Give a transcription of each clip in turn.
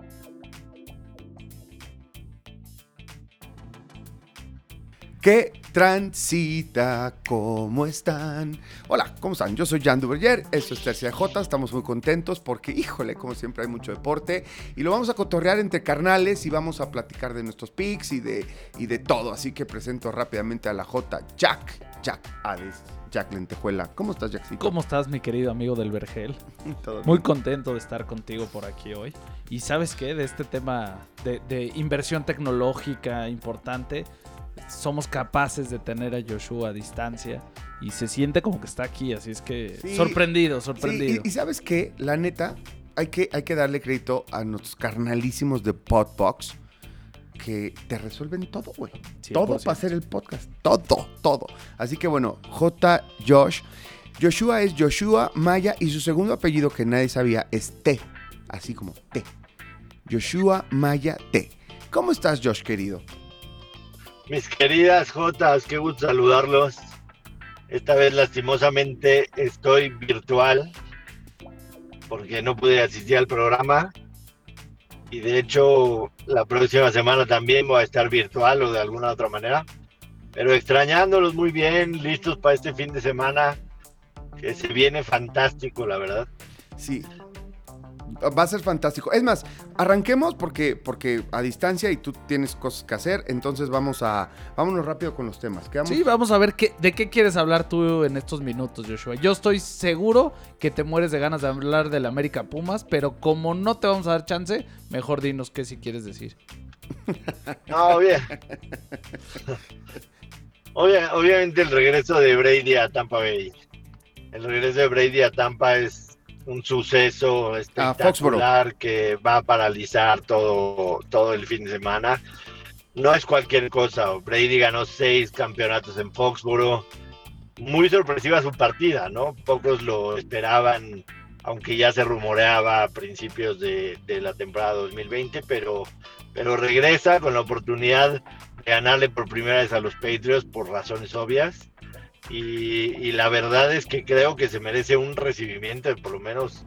Thank you. ¿Qué transita? ¿Cómo están? Hola, ¿cómo están? Yo soy Jan Duverger, esto es Tercia J, estamos muy contentos porque, híjole, como siempre hay mucho deporte y lo vamos a cotorrear entre carnales y vamos a platicar de nuestros picks y de, y de todo. Así que presento rápidamente a la J, Jack, Jack Hades. Jack Lentejuela. ¿Cómo estás, Jackcito? ¿Cómo estás, mi querido amigo del Vergel? Muy contento de estar contigo por aquí hoy. Y sabes qué, de este tema de, de inversión tecnológica importante, somos capaces de tener a Joshua a distancia y se siente como que está aquí, así es que Sí. sorprendido, Sí, sorprendido. y, y sabes qué, la neta, hay que, hay que darle crédito a nuestros carnalísimos de Podbox que te resuelven todo, güey. Todo 100%. para hacer el podcast. Todo, todo. Así que bueno, J. Josh. Joshua es Joshua Maya y su segundo apellido que nadie sabía es T. Así como T. Joshua Maya T. ¿Cómo estás, Josh, querido? Mis queridas Jotas, qué gusto saludarlos. Esta vez lastimosamente estoy virtual porque no pude asistir al programa. Y de hecho la próxima semana también voy a estar virtual o de alguna otra manera. Pero extrañándolos muy bien, listos para este fin de semana que se viene fantástico, la verdad. Sí. Va a ser fantástico. Es más, arranquemos porque, porque a distancia y tú tienes cosas que hacer. Entonces vamos a. Vámonos rápido con los temas. Quedamos- Sí, vamos a ver qué, de qué quieres hablar tú en estos minutos, Joshua. Yo estoy seguro que te mueres de ganas de hablar del América Pumas, pero como no te vamos a dar chance, mejor dinos qué si quieres decir. No, bien. Obvia- obviamente el regreso de Brady a Tampa Bay. El regreso de Brady a Tampa es un suceso espectacular que va a paralizar todo, todo el fin de semana. No es cualquier cosa. Brady ganó seis campeonatos en Foxboro. Muy sorpresiva su partida, ¿no? Pocos lo esperaban, aunque ya se rumoreaba a principios de, de la temporada 2020, pero, pero regresa con la oportunidad de ganarle por primera vez a los Patriots por razones obvias. Y, y la verdad es que creo que se merece un recibimiento de por lo menos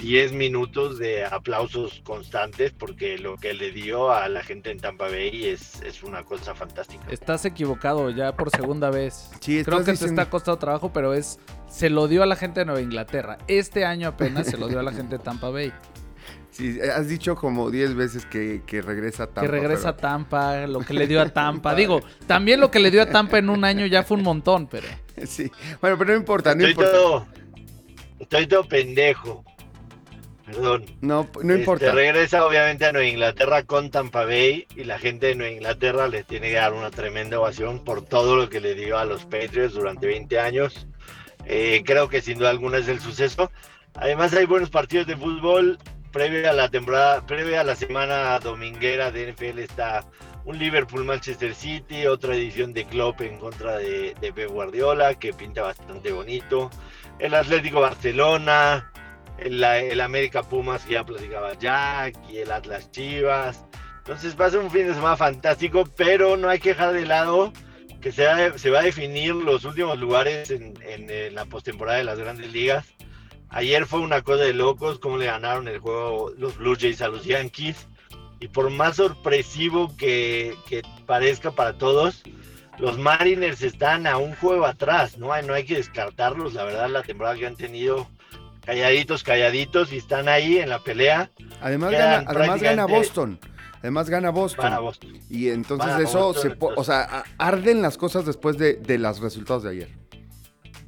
10 minutos de aplausos constantes porque lo que le dio a la gente en Tampa Bay es, es una cosa fantástica. Estás equivocado ya por segunda vez. Sí, Creo que diciendo- te está costando trabajo, pero es se lo dio a la gente de Nueva Inglaterra. Este año apenas se lo dio a la gente de Tampa Bay. Sí, has dicho como 10 veces que, que regresa a Tampa. que regresa a pero- Tampa, lo que le dio a Tampa. Digo, también lo que le dio a Tampa en un año ya fue un montón, pero Sí. Bueno, pero no importa, no Estoy importa. todo, estoy todo pendejo. Perdón. No, no Este, importa. regresa obviamente a Nueva Inglaterra con Tampa Bay y la gente de Nueva Inglaterra le tiene que dar una tremenda ovación por todo lo que le dio a los Patriots durante 20 años. Eh, creo que sin duda alguna es el suceso. Además hay buenos partidos de fútbol. Previo a la temporada, previo a la semana dominguera de NFL está un Liverpool Manchester City, otra edición de Klopp en contra de, de Guardiola que pinta bastante bonito. El Atlético Barcelona, el, el América Pumas que ya platicaba Jack y el Atlas Chivas. Entonces va a ser un fin de semana fantástico, pero no hay que dejar de lado que se va, a- definir los últimos lugares en, en, eh, la postemporada de las grandes ligas. Ayer fue una cosa de locos cómo le ganaron el juego los Blue Jays a los Yankees. Y por más sorpresivo que, que parezca para todos, los Mariners están a un juego atrás. No hay, no hay que descartarlos. La verdad, la temporada que han tenido calladitos, calladitos y están ahí en la pelea. Además, quedan gana, además gana Boston. Además gana Boston. Van a Boston. Y entonces Van a eso, Boston, se entonces- o sea, arden las cosas después de, de los resultados de ayer.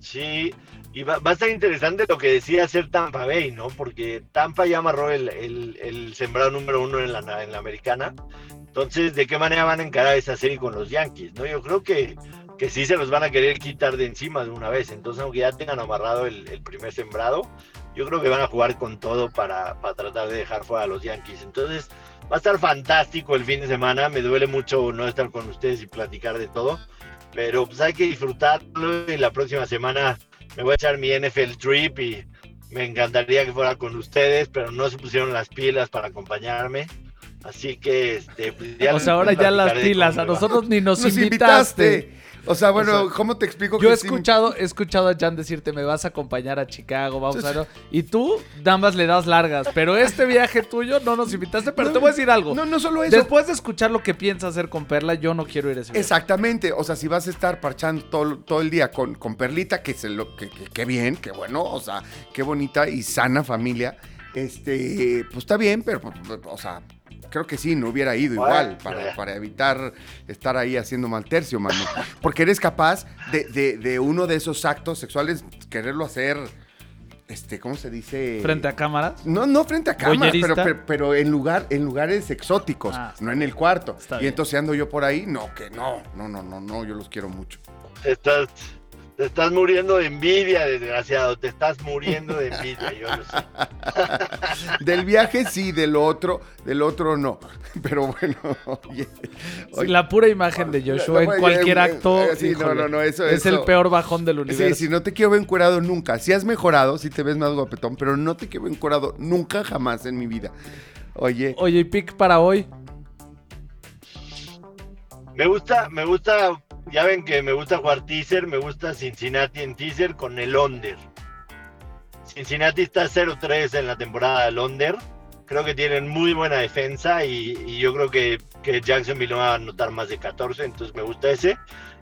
Sí, y va, a estar interesante lo que decía hacer Tampa Bay, ¿no? Porque Tampa ya amarró el, el, sembrado número uno en la, en la americana. Entonces, ¿de qué manera van a encarar esa serie con los Yankees? ¿no? Yo creo que, que sí se los van a querer quitar de encima de una vez. Entonces, aunque ya tengan amarrado el, el primer sembrado, yo creo que van a jugar con todo para, para tratar de dejar fuera a los Yankees. Entonces, va a estar fantástico el fin de semana. Me duele mucho no estar con ustedes y platicar de todo. Pero pues hay que disfrutarlo y la próxima semana me voy a echar mi NFL trip y me encantaría que fuera con ustedes, pero no se pusieron las pilas para acompañarme. Así que, este, pues, ya o sea, ahora les ya las pilas, a nosotros ni nos, Nos invitaste. O sea, bueno, O sea, ¿cómo te explico Yo que he escuchado, he escuchado a Jan decirte, me vas a acompañar a Chicago, vamos a ver. Y tú, nada más le das largas. Pero este viaje tuyo no nos invitaste, pero No, te voy a decir algo. No, no solo eso. Después de escuchar lo que piensa hacer con Perla, yo no quiero ir a ese viaje. Exactamente, o sea, si vas a estar parchando todo, todo el día con, con Perlita, que se lo, que, que- que bien, qué bueno, o sea, qué bonita y sana familia, este, pues está bien, pero, pues, o sea, creo que sí, no hubiera ido igual, para, para evitar estar ahí haciendo mal tercio, mano. Porque eres capaz de, de- de uno de esos actos sexuales, quererlo hacer, este, ¿cómo se dice? Frente a cámaras. No, no frente a cámara, ¿Voyerista? pero, pero, pero en, lugar, en lugares exóticos, Ah, no en el cuarto. Y entonces ando yo por ahí, no, que no, no, no, no, no, yo los quiero mucho. Estás, te estás muriendo de envidia, desgraciado. Te estás muriendo de envidia, yo lo sé. Del viaje sí, del otro, del otro no. Pero bueno, oye. oye, La pura imagen de Joshua en cualquier eh, acto. eh, sí, híjole, no, no, eso- es eso- el peor bajón del Sí, universo. si no te quiero ver encuerado nunca. Si has mejorado, si te ves más guapetón, pero no te quiero ver encuerado nunca jamás en mi vida. Oye, Oye, y pick para hoy. Me gusta, me gusta, ya ven que me gusta jugar teaser, me gusta Cincinnati en teaser con el under. Cincinnati está 0-3 en la temporada del under. Creo que tienen muy buena defensa y, yo creo que, que Jacksonville no va a anotar más de 14, entonces me gusta ese.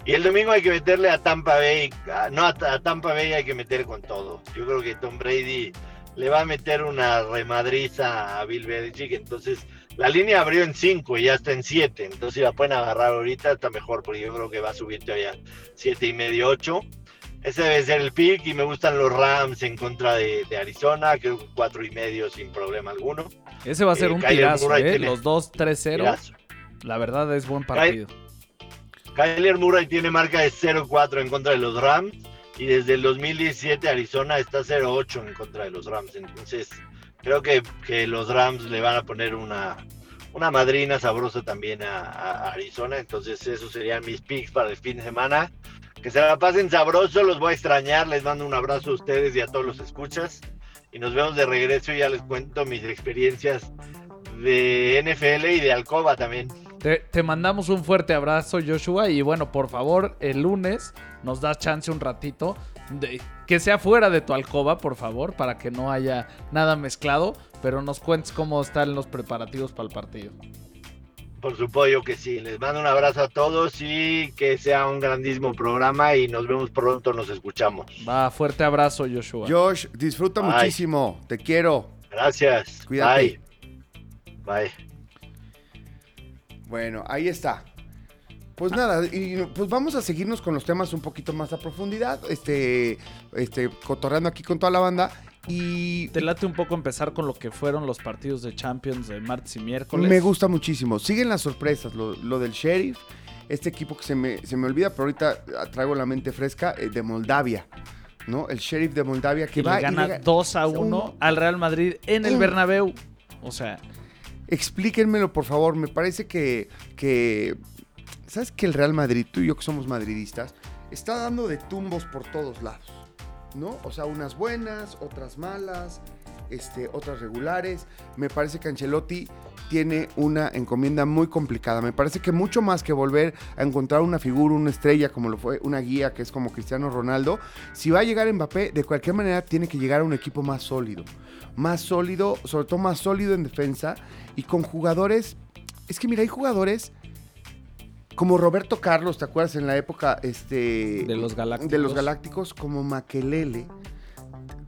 Y el domingo hay que meterle a Tampa Bay, no a, a Tampa Bay hay que meter con todo. Yo creo que Tom Brady le va a meter una remadriza a Bill Belichick, entonces la línea abrió en 5 y ya está en 7. Entonces, si la pueden agarrar ahorita, está mejor, porque yo creo que va a subir todavía 7 y medio, 8. Ese debe ser el pick. Y me gustan los Rams en contra de, de Arizona. Creo que 4 y medio sin problema alguno. Ese va a ser Eh, un Kyler tirazo, ¿eh? Los dos 3-0. Tirazo. La verdad es buen partido. Kyler Murray tiene marca de 0-4 en contra de los Rams. Y desde el 2017 Arizona está 0-8 en contra de los Rams. Entonces, creo que, que los Rams le van a poner una, una madrina sabrosa también a, a Arizona. Entonces, esos serían mis picks para el fin de semana. Que se la pasen sabroso, los voy a extrañar. Les mando un abrazo a ustedes y a todos los escuchas. Y nos vemos de regreso y ya les cuento mis experiencias de NFL y de Alcoba también. Te, te mandamos un fuerte abrazo, Joshua. Y bueno, por favor, el lunes nos das chance un ratito. De, que sea fuera de tu alcoba, por favor, para que no haya nada mezclado. Pero nos cuentes cómo están los preparativos para el partido. Por supuesto que sí. Les mando un abrazo a todos y que sea un grandísimo programa y nos vemos pronto, nos escuchamos. Va, fuerte abrazo, Joshua. Josh, disfruta Bye. muchísimo. Te quiero. Gracias. Cuídate. Bye. Bye. Bueno, ahí está. Pues nada, y pues vamos a seguirnos con los temas un poquito más a profundidad, este, este, cotorreando aquí con toda la banda. Y Te late un poco empezar con lo que fueron los partidos de Champions de martes y miércoles. me gusta muchísimo. Siguen las sorpresas, lo, lo del Sheriff, este equipo que se me, se me olvida, pero ahorita traigo la mente fresca, eh, de Moldavia, ¿no? El Sheriff de Moldavia que va le gana y le ga- 2 a un- 1 al Real Madrid en el. Bernabéu. O sea, Explíquenmelo, por favor. Me parece que, que. ¿Sabes que el Real Madrid, tú y yo que somos madridistas, está dando de tumbos por todos lados? ¿No? O sea, unas buenas, otras malas, este, otras regulares. Me parece que Ancelotti tiene una encomienda muy complicada. Me parece que mucho más que volver a encontrar una figura, una estrella, como lo fue, una guía que es como Cristiano Ronaldo, si va a llegar Mbappé, de cualquier manera tiene que llegar a un equipo más sólido. Más sólido, sobre todo más sólido en defensa y con jugadores. Es que mira, hay jugadores como Roberto Carlos, ¿te acuerdas? En la época este, De los Galácticos. De los Galácticos, como Maquelele.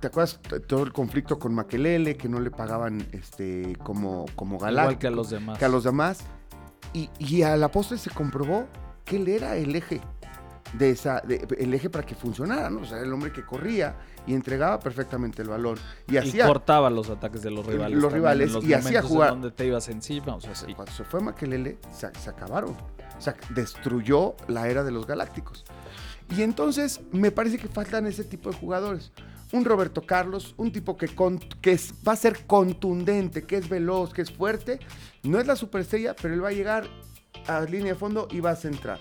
¿Te acuerdas todo el conflicto con Maquelele? Que no le pagaban este, como, como igual Galáctico. que a los demás. que a los demás. Y, y a la postre se comprobó que él era el eje de esa, de- el eje para que funcionara, ¿no? O sea, el hombre que corría y entregaba perfectamente el balón. Y Y hacía cortaba los ataques de los rivales. los rivales, los y hacía jugar. donde te ibas encima, o sea, sí. Cuando se fue Maquelele, se, se acabaron. O sea, destruyó la era de los galácticos. Y entonces me parece que faltan ese tipo de jugadores. Un Roberto Carlos, un tipo que, con- que es- va a ser contundente, que es veloz, que es fuerte. No es la superestrella, pero él va a llegar a línea de fondo y va a centrar.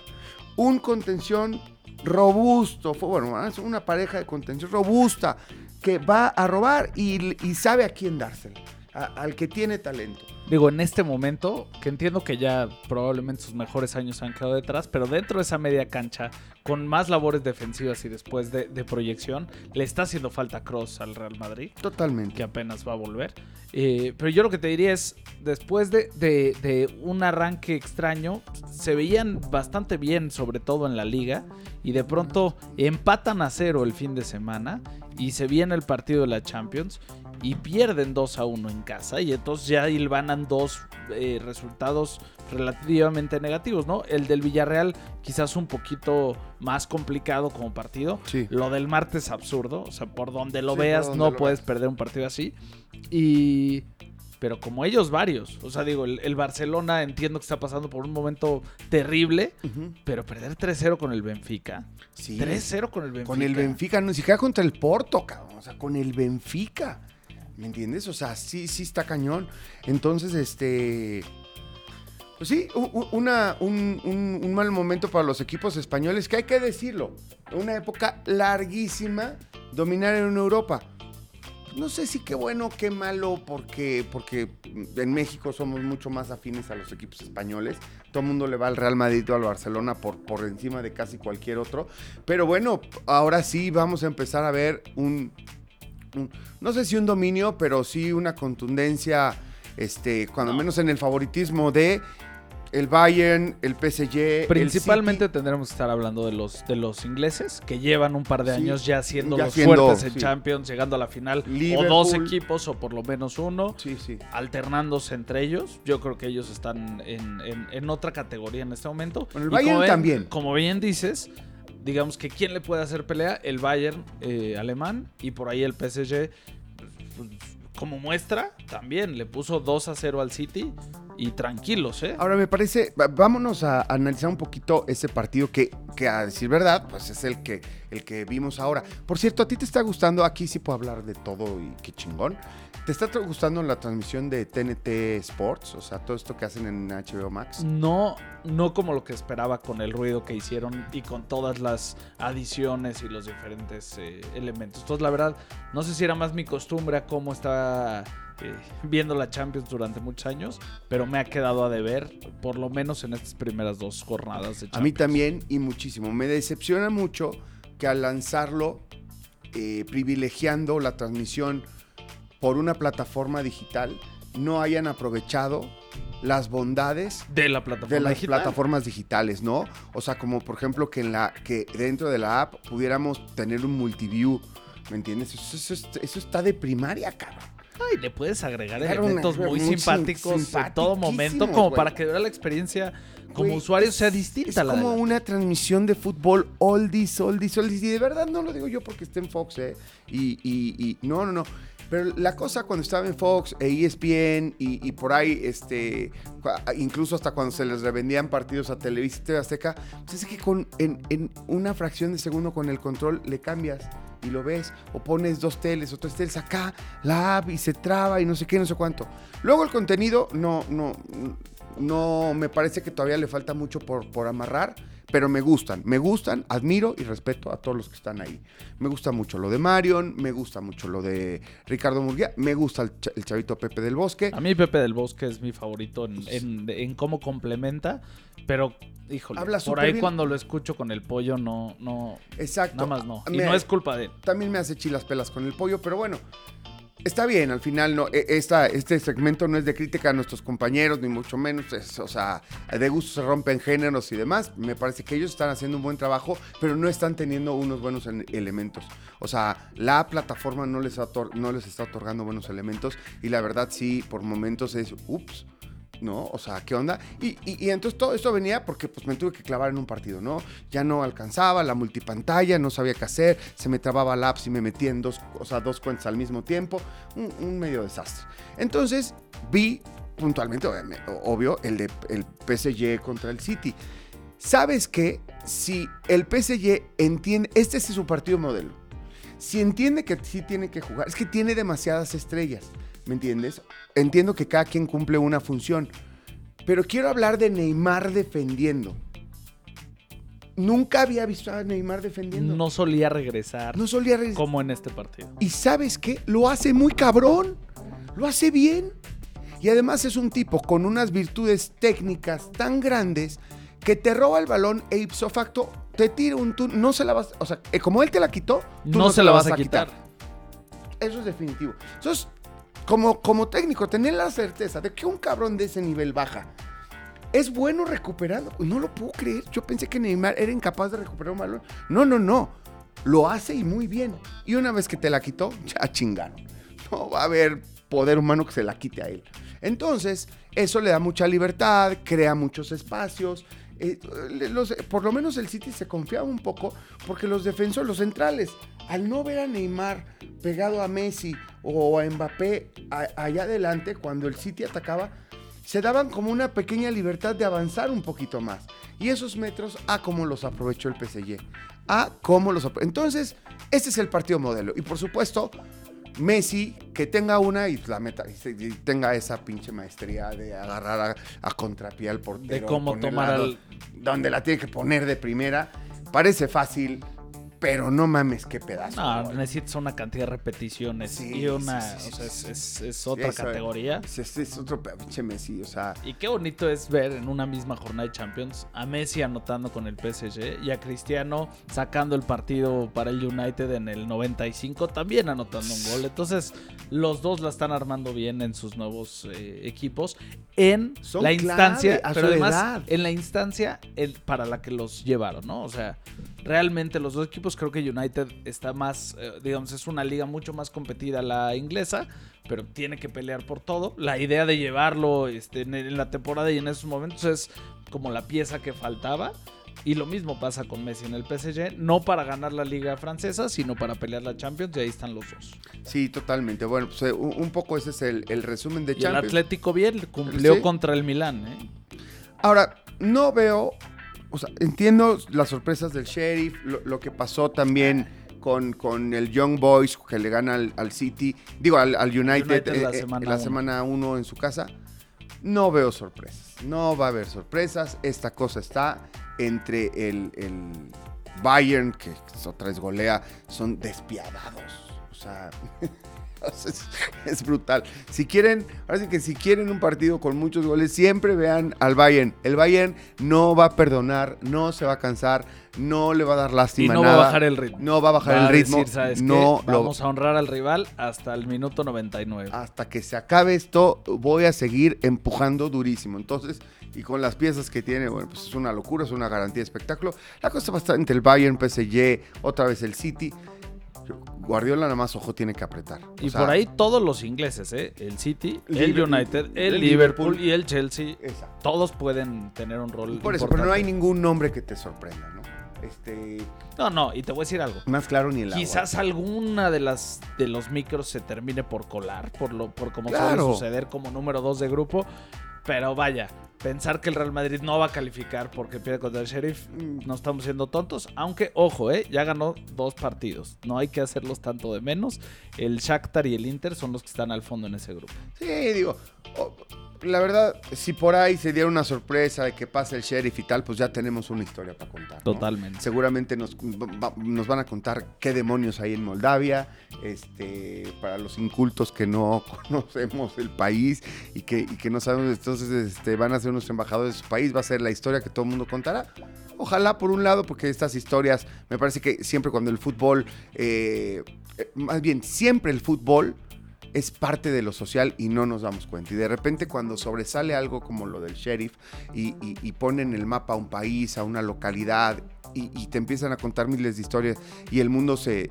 Un contención robusto, bueno, es una pareja de contención robusta que va a robar y, y sabe a quién dársela. Al que tiene talento. Digo, en este momento, que entiendo que ya probablemente sus mejores años han quedado detrás, pero dentro de esa media cancha, con más labores defensivas y después de, proyección, le está haciendo falta Cross al Real Madrid. Totalmente. Que apenas va a volver. Eh, pero yo lo que te diría es, después de, de, un arranque extraño, se veían bastante bien, sobre todo en la liga, y de pronto empatan a cero el fin de semana y se viene el partido de la Champions y pierden 2 a 1 en casa y entonces ya hilvanan dos eh, resultados relativamente negativos, ¿no? El del Villarreal quizás un poquito más complicado como partido. Lo del martes absurdo, o sea, por donde lo veas no puedes perder un partido así. Y pero como ellos varios. O sea, digo, el, Barcelona entiendo que está pasando por un momento terrible, pero perder 3-0 con el Benfica. Sí. 3-0 con el Benfica. Con el Benfica, no, si queda contra el Porto, cabrón. O sea, con el Benfica. ¿Me entiendes? O sea, sí, sí está cañón. Entonces, este. Pues sí, un, mal momento para los equipos españoles, que hay que decirlo. Una época larguísima dominar en Europa. No sé si qué bueno, qué malo, porque, porque en México somos mucho más afines a los equipos españoles. Todo el mundo le va al Real Madrid o al Barcelona por, por encima de casi cualquier otro. Pero bueno, ahora sí vamos a empezar a ver un, no sé si un dominio, pero sí una contundencia, este, cuando menos en el favoritismo de el Bayern, el PSG. Principalmente tendremos que estar hablando de los, de los ingleses, que llevan un par de años ya siendo los fuertes en Champions, llegando a la final. O dos equipos, o por lo menos uno, alternándose entre ellos. Yo creo que ellos están en, otra categoría en este momento. el Bayern también. Como bien dices, digamos que quién le puede hacer pelea, el Bayern eh, alemán y por ahí el PSG, pues, como muestra, también le puso 2 a 0 al City y tranquilos, ¿eh? Ahora me parece, vámonos a analizar un poquito ese partido que, que a decir verdad, pues es el que, el que vimos ahora. Por cierto, ¿a ti te está gustando? Aquí sí puedo hablar de todo y qué chingón. ¿Te está gustando la transmisión de TNT Sports? O sea, todo esto que hacen en HBO Max. No, no como lo que esperaba con el ruido que hicieron y con todas las adiciones y los diferentes eh, elementos. Entonces, la verdad, no sé si era más mi costumbre a cómo estaba eh, viendo la Champions durante muchos años, pero me ha quedado a deber, por lo menos en estas primeras dos jornadas de Champions. A mí también y muchísimo. Me decepciona mucho que al lanzarlo, eh, privilegiando la transmisión por una plataforma digital no hayan aprovechado las bondades de la plataforma de las plataformas digitales, ¿no? O sea, como por ejemplo que en la que dentro de la app pudiéramos tener un multiview, ¿me entiendes? Eso, está de primaria, cabrón. Ay, le puedes agregar elementos muy, simpáticos en todo momento, como para que la experiencia como usuario sea distinta. Es como una transmisión de fútbol oldies, oldies, oldies. Y de verdad no lo digo yo porque esté en Fox, ¿eh? Y, y, y no, no, no. Pero la cosa cuando estaba en Fox e ESPN y, por ahí, este, incluso hasta cuando se les revendían partidos a Televisa y TV Azteca, pues es que con, en, una fracción de segundo con el control le cambias y lo ves, o pones dos teles o tres teles acá, la app y se traba y no sé qué, no sé cuánto. Luego el contenido no, no, no me parece que todavía le falta mucho por, por amarrar pero me gustan, me gustan, admiro y respeto a todos los que están ahí. Me gusta mucho lo de Marion, me gusta mucho lo de Ricardo Murguía, me gusta el, chavito Pepe del Bosque. A mí Pepe del Bosque es mi favorito en, cómo complementa, pero híjole, por ahí cuando lo escucho con el pollo no, no, Exacto. nada más no. Y no es culpa de él. También me hace chilas pelas con el pollo, pero bueno, Está bien, al final no, e, esta, este segmento no es de crítica a nuestros compañeros, ni mucho menos, o sea, de gusto se rompen géneros y demás. Me parece que ellos están haciendo un buen trabajo, pero no están teniendo unos buenos elementos. O sea, la plataforma no les, no les está otorgando buenos elementos y la verdad sí, por momentos es, ups, ¿no? O sea, ¿qué onda? Y, y, entonces todo esto venía porque pues me tuve que clavar en un partido, ¿no? Ya no alcanzaba la multipantalla, no sabía qué hacer, se me trababa la app y me metía en dos, o sea, dos cuentas al mismo tiempo, un, medio desastre. Entonces vi puntualmente, obvio, el de el PSG contra el City. ¿Sabes qué? Si el PSG entiende, este es su partido modelo, si entiende que sí tiene que jugar, es que tiene demasiadas estrellas. ¿Me entiendes? Entiendo que cada quien cumple una función, pero quiero hablar de Neymar defendiendo. Nunca había visto a Neymar defendiendo. No solía regresar. No solía regresar. Como en este partido. Y sabes qué? Lo hace muy cabrón. lo hace bien. Y además es un tipo con unas virtudes técnicas tan grandes que te roba el balón e ipso facto te tira un tú no se la vas, o sea, eh, como él te la quitó, tú no, se la vas a quitar. Eso es definitivo. Entonces, como, como técnico, tener la certeza de que un cabrón de ese nivel baja es bueno recuperando. No lo puedo creer. Yo pensé que Neymar era incapaz de recuperar un balón. No, no, no. Lo hace y muy bien. Y una vez que te la quitó, ya chingaron. No va a haber poder humano que se la quite a él. Entonces, eso le da mucha libertad, crea muchos espacios. Eh, por lo menos el City se confiaba un poco porque los defensores, los centrales, al no ver a Neymar pegado a Messi o a Mbappé a- allá adelante, cuando el City atacaba, se daban como una pequeña libertad de avanzar un poquito más. Y esos metros, a cómo los aprovechó el PSG. A cómo los apro- Entonces, este es el partido modelo. Y por supuesto, Messi que tenga una y la meta y tenga esa pinche maestría de agarrar a, a contrapié al portero. De cómo tomar al- Donde la tiene que poner de primera. Parece fácil, pero no mames, qué pedazo. No, necesitas una cantidad de repeticiones Sí, y una, sí, sí, o sea, es, sí. es- es otra Eso, categoría. Es, es- otro pinche Messi, o sea. Y qué bonito es ver en una misma jornada de Champions a Messi anotando con el PSG y a Cristiano sacando el partido para el United en el 95 también anotando un gol. Entonces los dos la están armando bien en sus nuevos eh, equipos en Son la instancia, pero además edad. en la instancia el- para la que los llevaron, ¿no? O sea, realmente los dos equipos creo que United está más, eh, digamos, es una liga mucho más competida la inglesa, pero tiene que pelear por todo. La idea de llevarlo este, en, en la temporada y en esos momentos es como la pieza que faltaba. Y lo mismo pasa con Messi en el PSG, no para ganar la liga francesa, sino para pelear la Champions, y ahí están los dos. Sí, totalmente. Bueno, pues eh, un, poco ese es el, el resumen de Y el Champions. Atlético bien cumplió Sí. contra el Milán, ¿eh? Ahora, no veo, o sea, entiendo las sorpresas del Sheriff, lo, lo que pasó también con, con el Young Boys que le gana al, al City, digo, al, al United, United la eh, eh, semana en la uno. semana 1 en su casa. No veo sorpresas, no va a haber sorpresas. Esta cosa está entre el, el Bayern, que otra vez golea, son despiadados. O sea, es, es brutal. Si quieren, ahora sí que si quieren un partido con muchos goles, siempre vean al Bayern. El Bayern no va a perdonar, no se va a cansar, no le va a dar Y lástima no nada. va a bajar el ritmo. No va a bajar Va el a ritmo. decir, ¿sabes qué? no lo- Vamos a honrar al rival hasta el minuto 99. hasta que se acabe esto, voy a seguir empujando durísimo. Entonces, y con las piezas que tiene, bueno, pues es una locura, es una garantía de espectáculo. La cosa entre el Bayern, PSG, otra vez el City. Guardiola nada más ojo tiene que apretar. O Y sea, por ahí todos los ingleses, ¿eh? El City, el United, el, el Liverpool, Liverpool. y el Chelsea. Exacto. Todos pueden tener un rol Por eso, pero no hay ningún nombre que te sorprenda, ¿no? Este, No, no, y te voy a decir algo. más claro ni el agua. Quizás alguna de las de los micros se termine por colar, por lo por como Claro. suele suceder como número 2 de grupo, pero vaya, pensar que el Real Madrid no va a calificar porque pierde contra el Sheriff, Mm. no estamos siendo tontos, aunque ojo, eh, ya ganó dos partidos, no hay que hacerlos tanto de menos. El Shakhtar y el Inter son los que están al fondo en ese grupo. Sí, digo, la verdad, si por ahí se diera una sorpresa de que pase el sheriff y tal, pues ya tenemos una historia para contar. ¿no? Totalmente. Seguramente nos, va- nos van a contar qué demonios hay en Moldavia, este, para los incultos que no conocemos el país y que, y que no sabemos, entonces este, van a ser unos embajadores de su país, va a ser la historia que todo el mundo contará. Ojalá por un lado, porque estas historias, me parece que siempre cuando el fútbol, eh, eh, más bien siempre el fútbol es parte de lo social y no nos damos cuenta. Y de repente cuando sobresale algo como lo del sheriff y, y, y ponen el mapa a un país, a una localidad y, y te empiezan a contar miles de historias y el mundo se,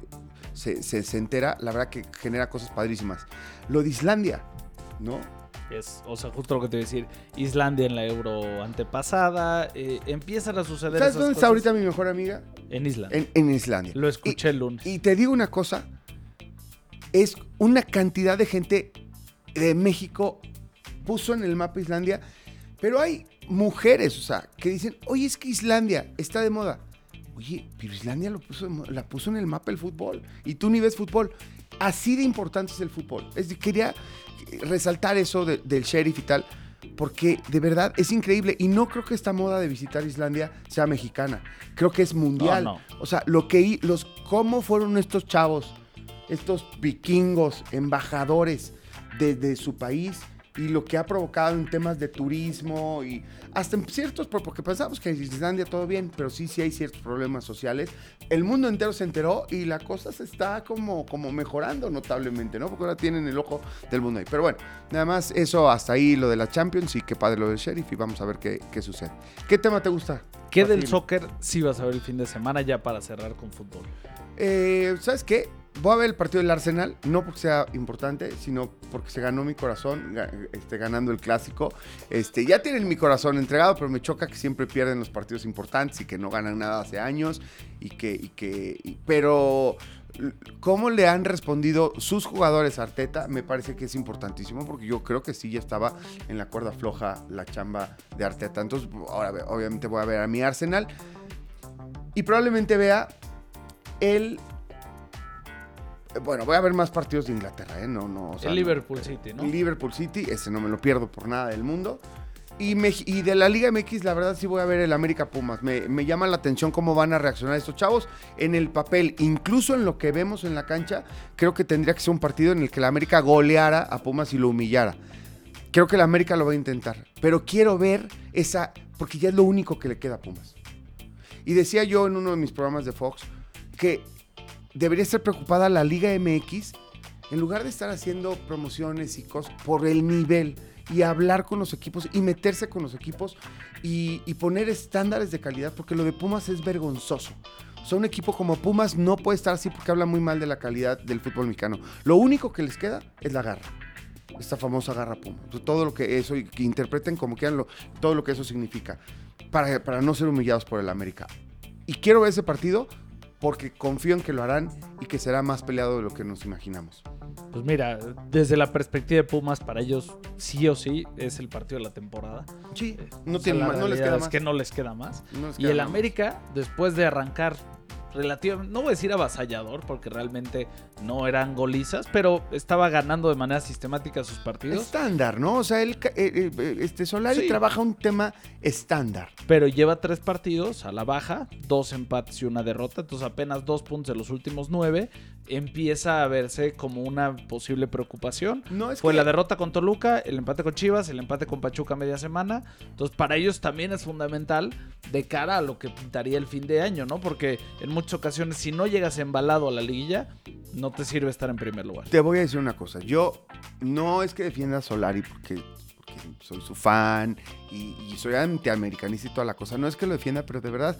se, se- se entera, la verdad que genera cosas padrísimas. Lo de Islandia, ¿no? Es, o sea, justo lo que te iba a decir, Islandia en la Euro antepasada, eh, empiezan a suceder ¿Sabes esas dónde está cosas ahorita mi mejor amiga? en Islandia. En, en Islandia. Lo escuché el lunes. Y te digo una cosa, es una cantidad de gente de México puso en el mapa Islandia, pero hay mujeres, o sea, que dicen, oye, es que Islandia está de moda. Oye, pero Islandia lo puso, la puso en el mapa el fútbol y tú ni ves fútbol. Así de importante es el fútbol. Es quería resaltar eso de- del sheriff y tal, porque de verdad es increíble y no creo que esta moda de visitar Islandia sea mexicana. Creo que es mundial. No, O sea, lo que los cómo fueron estos chavos, estos vikingos, embajadores desde su país y lo que ha provocado en temas de turismo y hasta en ciertos, porque pensamos que en Islandia todo bien, pero sí, sí hay ciertos problemas sociales. El mundo entero se enteró y la cosa se está como, como mejorando notablemente, ¿no? Porque ahora tienen el ojo del mundo ahí. Pero bueno, nada más eso hasta ahí lo de la Champions y qué padre lo del Sheriff y vamos a ver qué, qué sucede. ¿Qué tema te gusta? ¿Qué del soccer sí vas a ver el fin de semana ya para cerrar con fútbol? Eh, ¿Sabes qué? Voy a ver el partido del Arsenal, no porque sea importante, sino porque se ganó mi corazón este, ganando el clásico. Este, ya tienen mi corazón entregado, pero me choca que siempre pierden los partidos importantes y que no ganan nada hace años. Y que, que, pero cómo le han respondido sus jugadores a Arteta me parece que es importantísimo porque yo creo que sí ya estaba en la cuerda floja la chamba de Arteta. Entonces, ahora obviamente voy a ver a mi Arsenal y probablemente vea el bueno, voy a ver más partidos de Inglaterra, ¿eh? No, no. el Liverpool City, ¿no? Liverpool City, ese no me lo pierdo por nada del mundo. Y, y, de la Liga MX, la verdad sí voy a ver el América Pumas. Me, me, llama la atención cómo van a reaccionar estos chavos. En el papel, incluso en lo que vemos en la cancha, creo que tendría que ser un partido en el que la América goleara a Pumas y lo humillara. Creo que la América lo va a intentar. Pero quiero ver esa, porque ya es lo único que le queda a Pumas. Y decía yo en uno de mis programas de Fox que debería estar preocupada la Liga MX en lugar de estar haciendo promociones y cosas por el nivel y hablar con los equipos y meterse con los equipos y, poner estándares de calidad, porque lo de Pumas es vergonzoso. O un equipo como Pumas no puede estar así porque habla muy mal de la calidad del fútbol mexicano. Lo único que les queda es la garra. Esta famosa garra Puma. Todo lo que eso, y que interpreten como quieran lo, todo lo que eso significa. Para, para no ser humillados por el América. Y quiero ver ese partido porque confío en que lo harán y que será más peleado de lo que nos imaginamos. Pues mira, desde la perspectiva de Pumas, para ellos sí o sí es el partido de la temporada. Sí, eh, no, tiene, no les queda más. que no les queda más. y el América, después de arrancar relativamente, no voy a decir avasallador, porque realmente no eran golizas, pero estaba ganando de manera sistemática sus partidos. Estándar, ¿no? O sea, el, eh, eh, este Solari trabaja un tema estándar. Pero lleva tres partidos a la baja, dos empates y una derrota, entonces apenas dos puntos de los últimos nueve. Empieza a verse como una posible preocupación. No es Fue la derrota con Toluca, el empate con Chivas, el empate con Pachuca media semana. Entonces, para ellos también es fundamental de cara a lo que pintaría el fin de año, ¿no? Porque en muchas ocasiones, si no llegas embalado a la liguilla, no te sirve estar en primer lugar. Te voy a decir una cosa. Yo no es que defienda a Solari porque, soy su fan y, y soy antiamericanista y toda la cosa. No es que lo defienda, pero de verdad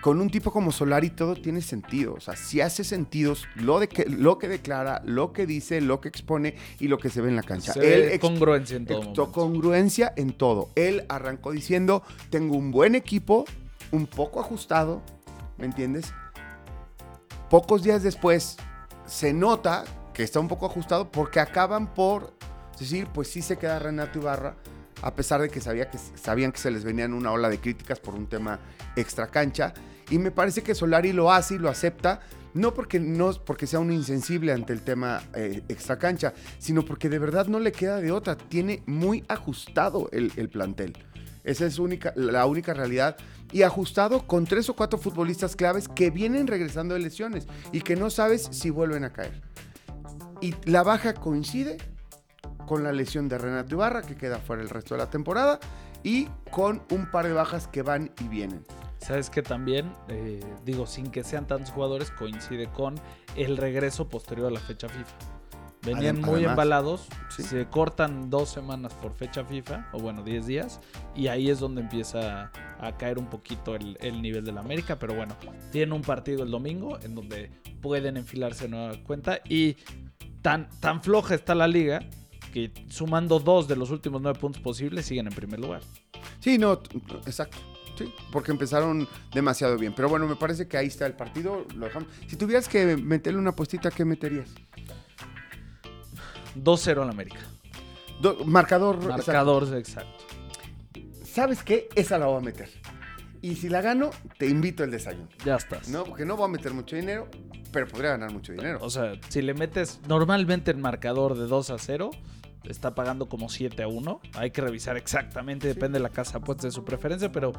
con un tipo como Solari todo tiene sentido. O sea, si hace sentido lo, de que, lo que declara, lo que dice, lo que expone y lo que se ve en la cancha. Él congruencia en todo. Congruencia en todo. Él arrancó diciendo, tengo un buen equipo, un poco ajustado, ¿me entiendes? Pocos días después se nota que está un poco ajustado porque acaban por decir, pues sí se queda Renato Ibarra, a pesar de que, sabía que sabían que se les venían una ola de críticas por un tema extra cancha. Y me parece que Solari lo hace y lo acepta, no porque, no, porque sea un insensible ante el tema eh, extra cancha, sino porque de verdad no le queda de otra. Tiene muy ajustado el, el plantel. Esa es única, la única realidad. Y ajustado con tres o cuatro futbolistas claves que vienen regresando de lesiones y que no sabes si vuelven a caer. Y la baja coincide con la lesión de Renato Ibarra, que queda fuera el resto de la temporada, y con un par de bajas que van y vienen. Sabes que también, eh, digo, sin que sean tantos jugadores, coincide con el regreso posterior a la fecha FIFA. Venían muy embalados, se cortan dos semanas por fecha FIFA, o bueno, 10 días, y ahí es donde empieza a caer un poquito el, nivel de la América, pero bueno, tienen un partido el domingo en donde pueden enfilarse nueva cuenta y tan, tan floja está la liga que sumando dos de los últimos nueve puntos posibles siguen en primer lugar. Sí, no, exacto. Sí, porque empezaron demasiado bien. Pero bueno, me parece que ahí está el partido. Lo dejamos. Si tuvieras que meterle una puestita, ¿qué meterías? 2-0 en América. marcador. Marcador, exacto. ¿Sabes qué? Esa la voy a meter. Y si la gano, te invito al desayuno. Ya estás. No, porque no voy a meter mucho dinero, pero podría ganar mucho dinero. O sea, si le metes normalmente el marcador de 2 a 0, está pagando como 7 a 1. Hay que revisar exactamente, depende de la casa puesta de su preferencia, pero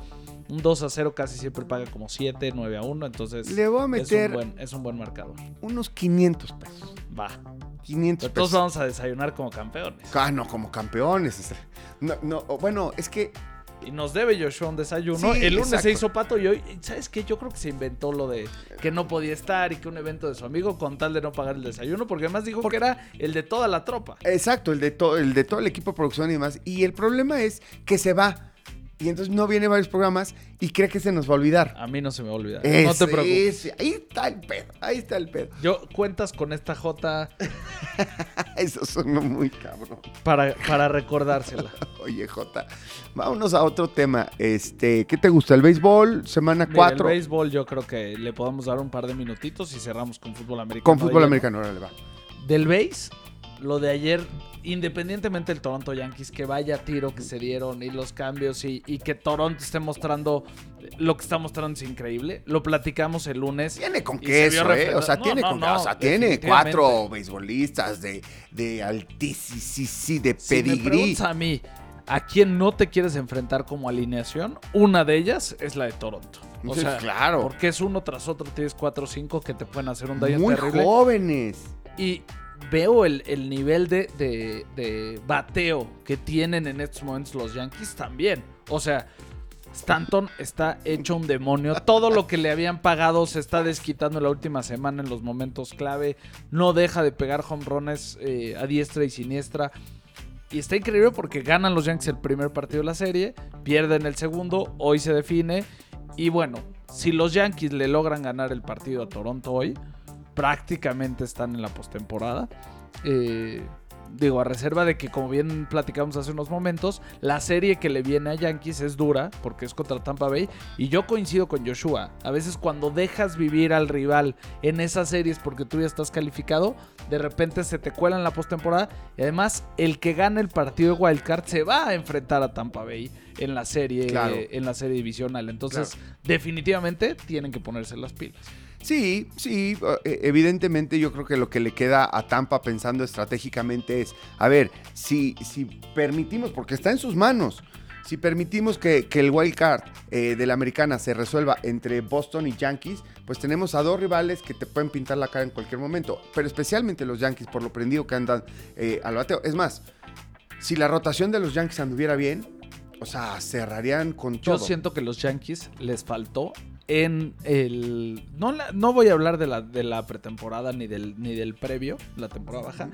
un 2 a 0 casi siempre paga como 7, 9 a 1. Entonces, le voy a meter. Es un buen, es un buen marcador. Unos 500 pesos. Va. 500 Pero todos vamos a desayunar como campeones. Ah, no, como campeones. No, no, bueno, es que Y nos debe Joshua un desayuno. Sí, el lunes exacto. se hizo pato y hoy, ¿sabes qué? Yo creo que se inventó lo de que no podía estar y que un evento de su amigo con tal de no pagar el desayuno, porque además dijo que era el de toda la tropa. Exacto, el de, todo el de todo el equipo de producción y demás. Y el problema es que se va. Y entonces no viene varios programas y cree que se nos va a olvidar. A mí no se me va a olvidar. no te preocupes. ahí está el pedo, ahí está el pedo. Yo cuentas con esta J Eso sonó muy cabrón. para, para recordársela. Oye, Jota, vámonos a otro tema. Este, ¿qué te gusta? ¿El béisbol? Semana Mira, 4. el béisbol yo creo que le podemos dar un par de minutitos y cerramos con fútbol americano. Con fútbol americano, órale, va. Del béis, lo de ayer, independientemente del Toronto Yankees, que vaya tiro que se dieron y los cambios y, y que Toronto esté mostrando lo que está mostrando es increíble. Lo platicamos el lunes. Tiene con queso, ¿eh? O sea, No, tiene no, con no, O sea, tiene cuatro beisbolistas de, de altísimo, de Si me pedigrí. a mí, ¿a quién no te quieres enfrentar como alineación? Una de ellas es la de Toronto. O Sí, sea, claro. porque es uno tras otro, tienes cuatro o cinco que te pueden hacer un daño Muy terrible. jóvenes. Y veo el, el nivel de, de- bateo que tienen en estos momentos los Yankees también. O sea, Stanton está hecho un demonio. Todo lo que le habían pagado se está desquitando en la última semana en los momentos clave. No deja de pegar home eh, a diestra y siniestra. Y está increíble porque ganan los Yankees el primer partido de la serie, pierden el segundo, hoy se define. Y bueno, si los Yankees le logran ganar el partido a Toronto hoy, prácticamente están en la postemporada. Eh, digo, a reserva de que, como bien platicamos hace unos momentos, la serie que le viene a Yankees es dura porque es contra Tampa Bay. Y yo coincido con Joshua. A veces, cuando dejas vivir al rival en esas series porque tú ya estás calificado, de repente se te cuela en la postemporada. Y además, el que gane el partido de Wildcard se va a enfrentar a Tampa Bay en la serie, Claro. en la serie divisional. Entonces, definitivamente tienen que ponerse las pilas. Sí, sí, eh, evidentemente yo creo que lo que le queda a Tampa pensando estratégicamente es, a ver, si, si permitimos, porque está en sus manos, si permitimos que, que el wild card eh, de la americana se resuelva entre Boston y Yankees, pues tenemos a dos rivales que te pueden pintar la cara en cualquier momento, pero especialmente los Yankees por lo prendido que andan eh, al bateo. Es más, si la rotación de los Yankees anduviera bien, o sea, cerrarían con Yo todo. siento que los Yankees les faltó en el. No, la- no voy a hablar de la, de la pretemporada ni del, ni del previo, la temporada baja,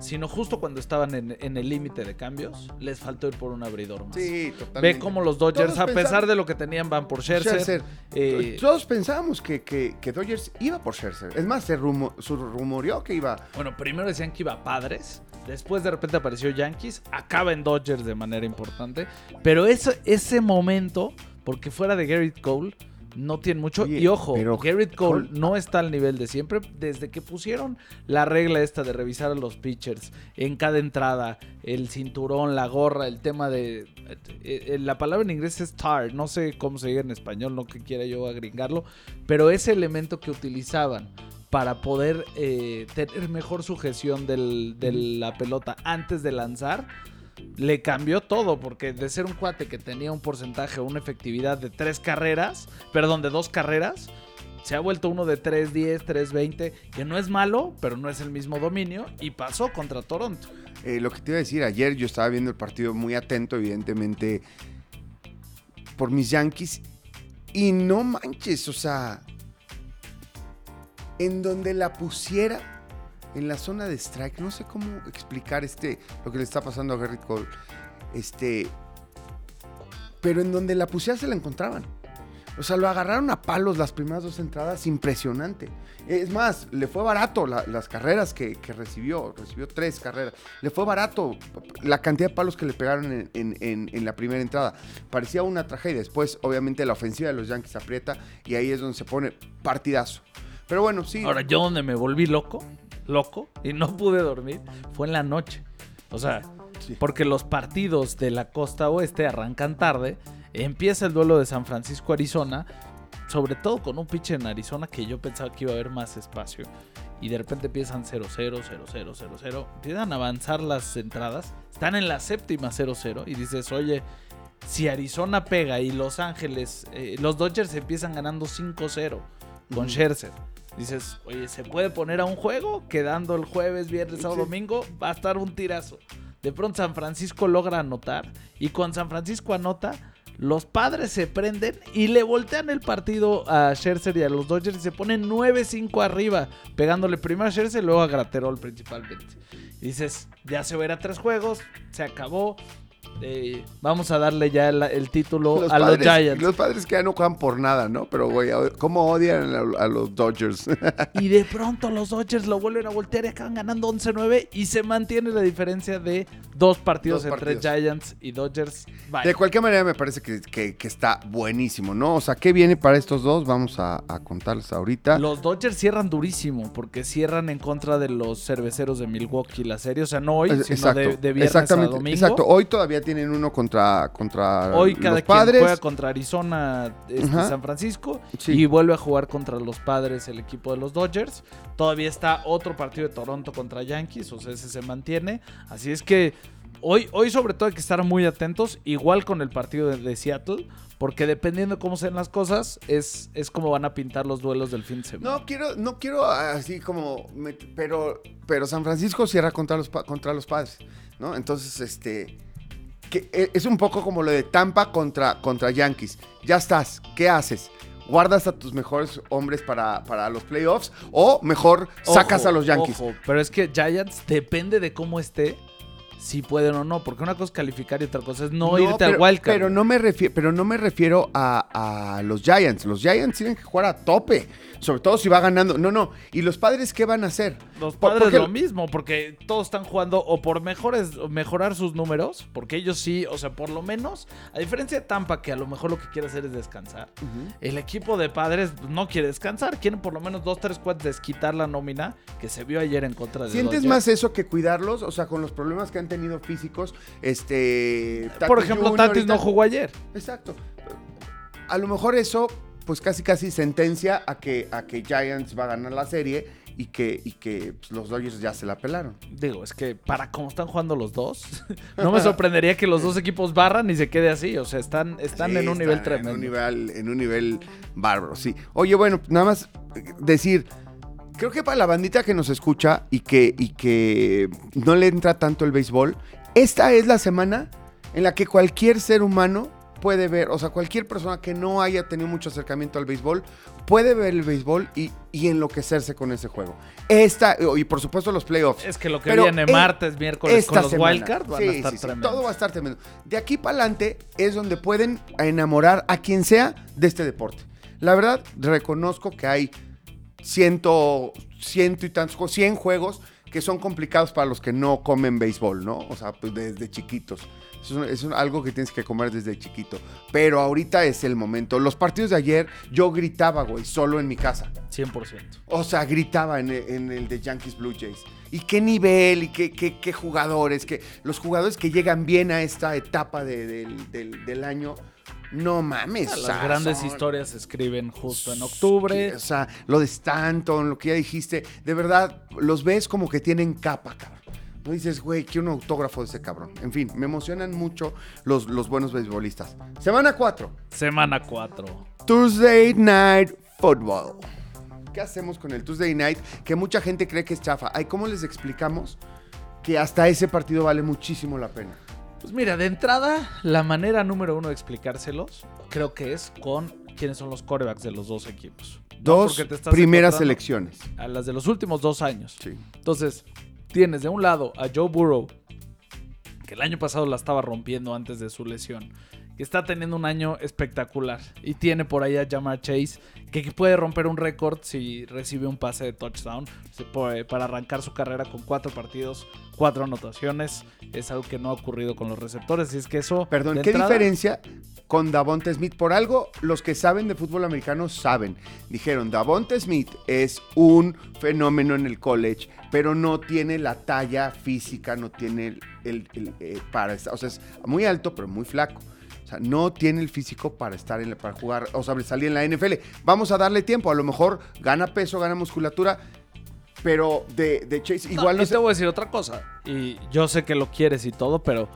sino justo cuando estaban en, en el límite de cambios, les faltó ir por un abridor más. Sí, totalmente. Ve cómo los Dodgers, Todos a pesar pensamos- de lo que tenían, van por Scherzer. Scherzer. Eh, Todos pensábamos que, que, que Dodgers iba por Scherzer. Es más, se, rumo- se rumoreó que iba. Bueno, primero decían que iba a Padres, después de repente apareció Yankees, acaba en Dodgers de manera importante, pero ese, ese momento, porque fuera de Garrett Cole, no tiene mucho. Oye, y ojo, pero Garrett Cole no está al nivel de siempre, desde que pusieron la regla esta de revisar a los pitchers en cada entrada, el cinturón, la gorra, el tema de... eh, eh, la palabra en inglés es tar, no sé cómo se diga en español, no que quiera yo agringarlo, pero ese elemento que utilizaban para poder eh, tener mejor sujeción del- de la pelota antes de lanzar, le cambió todo, porque de ser un cuate que tenía un porcentaje o una efectividad de tres carreras, perdón, de dos carreras, se ha vuelto uno de 3-10, 3-20, que no es malo, pero no es el mismo dominio, y pasó contra Toronto. eh, lo que te iba a decir, ayer yo estaba viendo el partido muy atento, evidentemente, por mis Yankees. Y no manches, o sea, en donde la pusiera, en la zona de strike, no sé cómo explicar este, lo que le está pasando a Garrett Cole. Este, pero en donde la pusiera se la encontraban. O sea, lo agarraron a palos las primeras dos entradas, impresionante. Es más, le fue barato la- las carreras que, recibió, recibió tres carreras. Le fue barato la cantidad de palos que le pegaron en, en- en- en la primera entrada. Parecía una tragedia. Después, obviamente, la ofensiva de los Yankees aprieta y ahí es donde se pone partidazo. Pero bueno, sí. Ahora, yo donde me volví loco, loco, y no pude dormir, fue en la noche. O sea, Sí. porque los partidos de la costa oeste arrancan tarde, empieza el duelo de San Francisco-Arizona, sobre todo con un pitcher en Arizona que yo pensaba que iba a haber más espacio. Y de repente empiezan 0-0, 0-0, 0-0. Empiezan a avanzar las entradas. Están en la séptima 0-0. Y dices, oye, si Arizona pega y Los Ángeles, eh, los Dodgers empiezan ganando 5-0 con Ujú. Scherzer. Dices, oye, ¿se puede poner a un juego? Quedando el jueves, viernes, sábado, Sí. domingo, va a estar un tirazo. De pronto San Francisco logra anotar y con San Francisco anota, los padres se prenden y le voltean el partido a Scherzer y a los Dodgers y se ponen 9-5 arriba, pegándole primero a Scherzer y luego a Graterol principalmente. Y dices, ya se verá tres juegos, se acabó. Eh, vamos a darle ya el, el título a los Giants. Los padres que ya no juegan por nada, ¿no? Pero, güey, ¿cómo odian a, a los Dodgers? Y de pronto los Dodgers lo vuelven a voltear y acaban ganando 11-9 y se mantiene la diferencia de dos partidos Dos entre partidos. Giants y Dodgers. De cualquier manera, me parece que, que- que está buenísimo, ¿no? O sea, ¿qué viene para estos dos? Vamos a, a contarles ahorita. Los Dodgers cierran durísimo porque cierran en contra de los cerveceros de Milwaukee la serie. O sea, no hoy, sino de, de viernes exactamente, a domingo. Exacto. Hoy todavía tienen uno contra, contra Hoy cada los quien padres. juega contra Arizona, este. San Francisco, Sí. y vuelve a jugar contra los padres el equipo de los Dodgers. Todavía está otro partido de Toronto contra Yankees, o sea, ese se mantiene. Así es que hoy, hoy sobre todo hay que estar muy atentos, igual con el partido de, de Seattle, porque dependiendo de cómo sean las cosas, es, es como van a pintar los duelos del fin de semana. No quiero, no quiero así como, pero, pero San Francisco cierra contra los, contra los padres, ¿no? Entonces, este, que e- es un poco como lo de Tampa contra, contra Yankees. Ya estás, ¿qué haces? ¿Guardas a tus mejores hombres para, para los playoffs o mejor sacas a los Yankees? ojo, pero es que Giants depende de cómo esté, si pueden o no, porque una cosa es calificar y otra cosa es no, irte pero, al wildcard. Pero no me refiero, pero no me refiero a, a los Giants. Los Giants tienen que jugar a tope. Sobre todo si va ganando. No, no. ¿Y los padres qué van a hacer? Los padres porque- lo mismo, porque todos están jugando o por mejores, mejorar sus números, porque ellos sí, o sea, por lo menos, a diferencia de Tampa, que a lo mejor lo que quiere hacer es descansar, el equipo de padres no quiere descansar, quieren por lo menos dos, tres cuates desquitar la nómina que se vio ayer en contra de ¿Sientes Dodgers. más eso que cuidarlos? O sea, con los problemas que han tenido físicos, este... Por ejemplo, y Tatis no jugó ayer. Exacto. A lo mejor eso, pues casi casi sentencia a que, a que Giants va a ganar la serie y que, y que pues, los Dodgers ya se la pelaron. Digo, es que para cómo están jugando los dos, no me sorprendería que los dos equipos barran y se quede así. O sea, están, están Sí, en un nivel tremendo. En un nivel, en un nivel bárbaro, sí. Oye, bueno, nada más decir, creo que para la bandita que nos escucha y que, y que no le entra tanto el béisbol, esta es la semana en la que cualquier ser humano puede ver, o sea, cualquier persona que no haya tenido mucho acercamiento al béisbol, puede ver el béisbol y, y enloquecerse con ese juego. Esta, y por supuesto los playoffs. Es que lo que Pero viene en martes, miércoles con los wildcards van Sí, a estar sí, sí, todo va a estar tremendo. De aquí para adelante es donde pueden enamorar a quien sea de este deporte. La verdad, reconozco que hay ciento, ciento y tantos, juegos, 100 juegos que son complicados para los que no comen béisbol, ¿no? O sea, pues desde chiquitos. Es, algo que tienes que comer desde chiquito. Pero ahorita es el momento. Los partidos de ayer, yo gritaba, güey, solo en mi casa. 100%. O sea, gritaba en el, en el de Yankees Blue Jays. Y qué nivel, y qué, qué- qué jugadores, que los jugadores que llegan bien a esta etapa de- del, del- del año, no mames. o Las grandes son- historias se escriben justo en octubre. O sea, lo de Stanton, lo que ya dijiste, de verdad, los ves como que tienen capa, cabrón. No dices, güey, quiero un autógrafo de ese cabrón. En fin, me emocionan mucho los, los buenos beisbolistas. Semana 4. Semana 4. Tuesday Night Football. ¿Qué hacemos con el Tuesday Night? Que mucha gente cree que es chafa. Ay, ¿cómo les explicamos que hasta ese partido vale muchísimo la pena? Pues mira, de entrada, la manera número uno de explicárselos creo que es con quiénes son los corebacks de los dos equipos. No Dos primeras elecciones. A las de los últimos dos años. Sí. Entonces, tienes de un lado a Joe Burrow, que el año pasado la estaba rompiendo antes de su lesión, que está teniendo un año espectacular. Y tiene por ahí a Jamar Chase, que puede romper un récord si recibe un pase de touchdown para arrancar su carrera con cuatro partidos, cuatro anotaciones. Es algo que no ha ocurrido con los receptores. Y es que eso. Perdón, ¿qué entrada, diferencia con Davonte Smith? Por algo, los que saben de fútbol americano saben. Dijeron, Davonte Smith es un fenómeno en el college, pero no tiene la talla física, no tiene el, el- el, eh, para estar- o sea, es muy alto, pero muy flaco. O sea, no tiene el físico para estar en la- para jugar, o sea, salir en la NFL. Vamos a darle tiempo, a lo mejor gana peso, gana musculatura, pero de, de Chase igual no, se- te voy a decir otra cosa. Y yo sé que lo quieres y todo, pero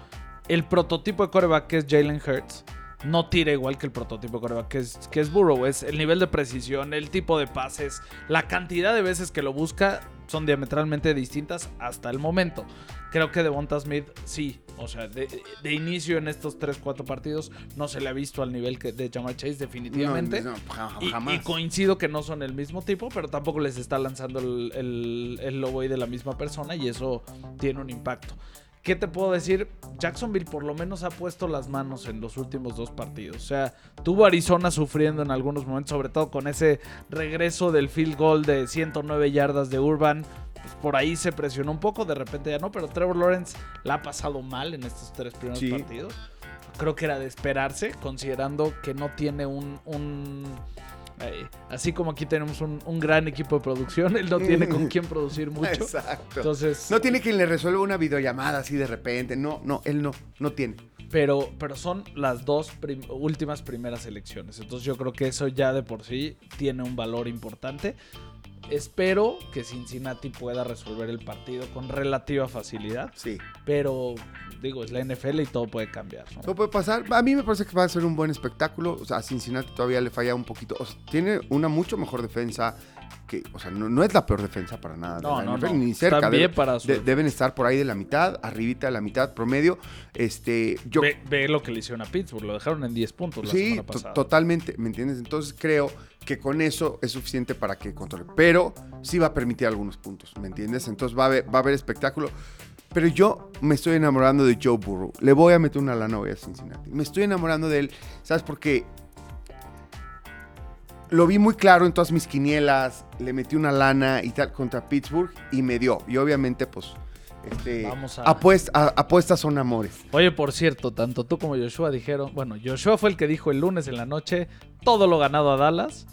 el prototipo de coreback que es Jalen Hurts no tira igual que el prototipo coreback que es, que es Burrow. Es el nivel de precisión, el tipo de pases, la cantidad de veces que lo busca son diametralmente distintas hasta el momento. Creo que Devonta Smith sí, o sea, de, de inicio en estos 3-4 partidos no se le ha visto al nivel que de Jamar Chase definitivamente. No, no, ja- Y- jamás. Y, coincido que no son el mismo tipo, pero tampoco les está lanzando el, el, el ahí de la misma persona y eso tiene un impacto. ¿Qué te puedo decir? Jacksonville por lo menos ha puesto las manos en los últimos dos partidos. O sea, tuvo Arizona sufriendo en algunos momentos, sobre todo con ese regreso del field goal de 109 yardas de Urban. Pues por ahí se presionó un poco, de repente ya no, pero Trevor Lawrence la ha pasado mal en estos tres primeros Sí. partidos. Creo que era de esperarse, considerando que no tiene un... un eh, así como aquí tenemos un, un gran equipo de producción, él no tiene con quién producir mucho. Exacto. Entonces, No tiene quien le resuelva una videollamada así de repente. No, no, él no, no tiene. pero, pero son las dos prim- últimas primeras elecciones. Entonces yo creo que eso ya de por sí tiene un valor importante. Espero que Cincinnati pueda resolver el partido con relativa facilidad, Sí. pero digo, es la NFL y todo puede cambiar. ¿no? Todo puede pasar. A mí me parece que va a ser un buen espectáculo. O sea, a Cincinnati todavía le falla un poquito. O sea, tiene una mucho mejor defensa. Que, o sea, no, no es la peor defensa para nada. de No, la no, NFL, no. Ni cerca. Están bien para su- de- deben estar por ahí de la mitad, arribita de la mitad promedio. Este, yo, Ve, ve lo que le hicieron a Pittsburgh, lo dejaron en 10 puntos la sí, semana to- pasada. totalmente, ¿me entiendes? Entonces creo que con eso es suficiente para que controle. Pero sí va a permitir algunos puntos, ¿me entiendes? Entonces va a haber, espectáculo. Pero yo me estoy enamorando de Joe Burrow. Le voy a meter una lana hoy a Cincinnati. Me estoy enamorando de él, ¿sabes? Porque lo vi muy claro en todas mis quinielas. Le metí una lana y tal contra Pittsburgh y me dio. Y obviamente, pues, este, Vamos a- apuest- a- apuestas son amores. Oye, por cierto, tanto tú como Joshua dijeron, bueno, Joshua fue el que dijo el lunes en la noche todo lo ganado a Dallas.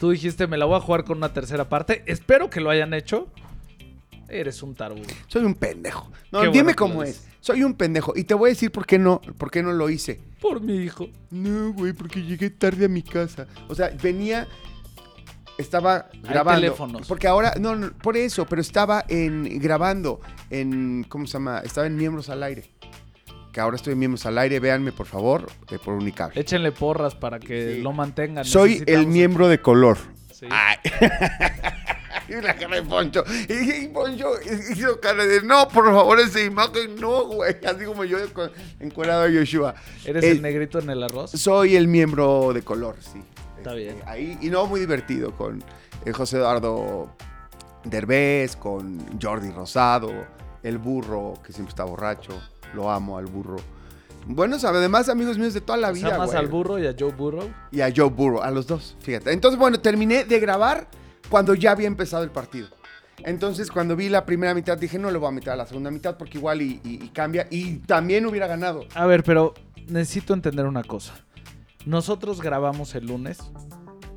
Tú dijiste, me la voy a jugar con una tercera parte. Espero que lo hayan hecho. Eres un tarugo. Soy un pendejo. No, Qué dime cómo es. Soy un pendejo. Y te voy a decir por qué no, por qué no lo hice. Por mi hijo. No, güey, porque llegué tarde a mi casa. O sea, venía. Estaba grabando. teléfonos. Porque ahora, no, no, por eso, pero estaba en grabando en, ¿cómo se llama? Estaba en Miembros al Aire. Que ahora estoy en Miembros al Aire, véanme por favor, eh, por Unicable. Échenle porras para que Sí. lo mantengan. Soy el miembro de color. Sí. Ay. y la cara de Poncho. Y, Poncho hizo cara de, no, por favor, esa imagen no, güey. Así como yo encuadrado a Yoshua. ¿Eres el negrito en el arroz? Soy el miembro de color, sí. Está Este, bien. Ahí, y no, muy divertido con eh, José Eduardo Derbez, con Jordi Rosado, el burro, que siempre está borracho. Lo amo al burro. Bueno, además amigos míos de toda la O vida, güey. al burro y a Joe Burrow. Y a Joe Burrow, a los dos, fíjate. Entonces, bueno, terminé de grabar cuando ya había empezado el partido. Entonces, cuando vi la primera mitad, dije, no le voy a meter a la segunda mitad porque igual y, y- y cambia. Y también hubiera ganado. A ver, pero necesito entender una cosa. Nosotros grabamos el lunes.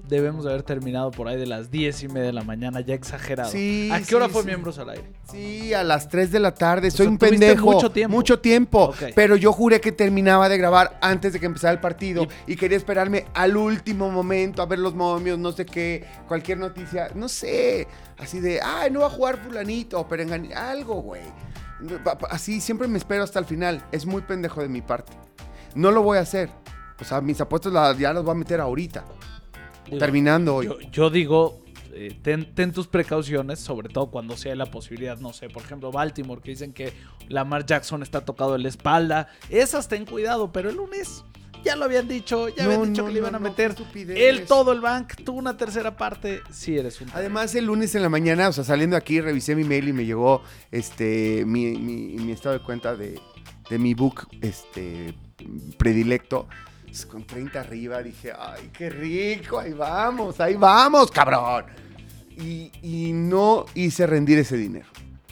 Debemos de haber terminado por ahí de las 10 y media de la mañana, ya exagerado. Sí, ¿A qué sí, hora fue sí. Miembros al Aire? Sí, a las 3 de la tarde. Soy sea, un pendejo. mucho tiempo. Mucho tiempo. Pero yo juré que terminaba de grabar antes de que empezara el partido. Y, quería esperarme al último momento a ver los momios, no sé qué, cualquier noticia. No sé. Así de, ay, no va a jugar fulanito o perengani. Algo, güey. Así siempre me espero hasta el final. Es muy pendejo de mi parte. No lo voy a hacer. O sea, mis apuestas la- ya las voy a meter ahorita. Digo, terminando hoy. Yo, yo digo, eh, ten, ten tus precauciones, sobre todo cuando sea la posibilidad, no sé, por ejemplo, Baltimore, que dicen que Lamar Jackson está tocado en la espalda. Esas ten cuidado, pero el lunes ya lo habían dicho, ya No, habían dicho no, que le iban no, a meter. Él todo el bank, tú una tercera parte, sí eres un... Además, el lunes en la mañana, o sea, saliendo aquí, revisé mi mail y me llegó este mi, mi- mi estado de cuenta de, de mi book este, predilecto. Pues, Con 30 arriba dije, ay, qué rico, ahí vamos, ahí vamos, cabrón. Y, y no hice rendir ese dinero.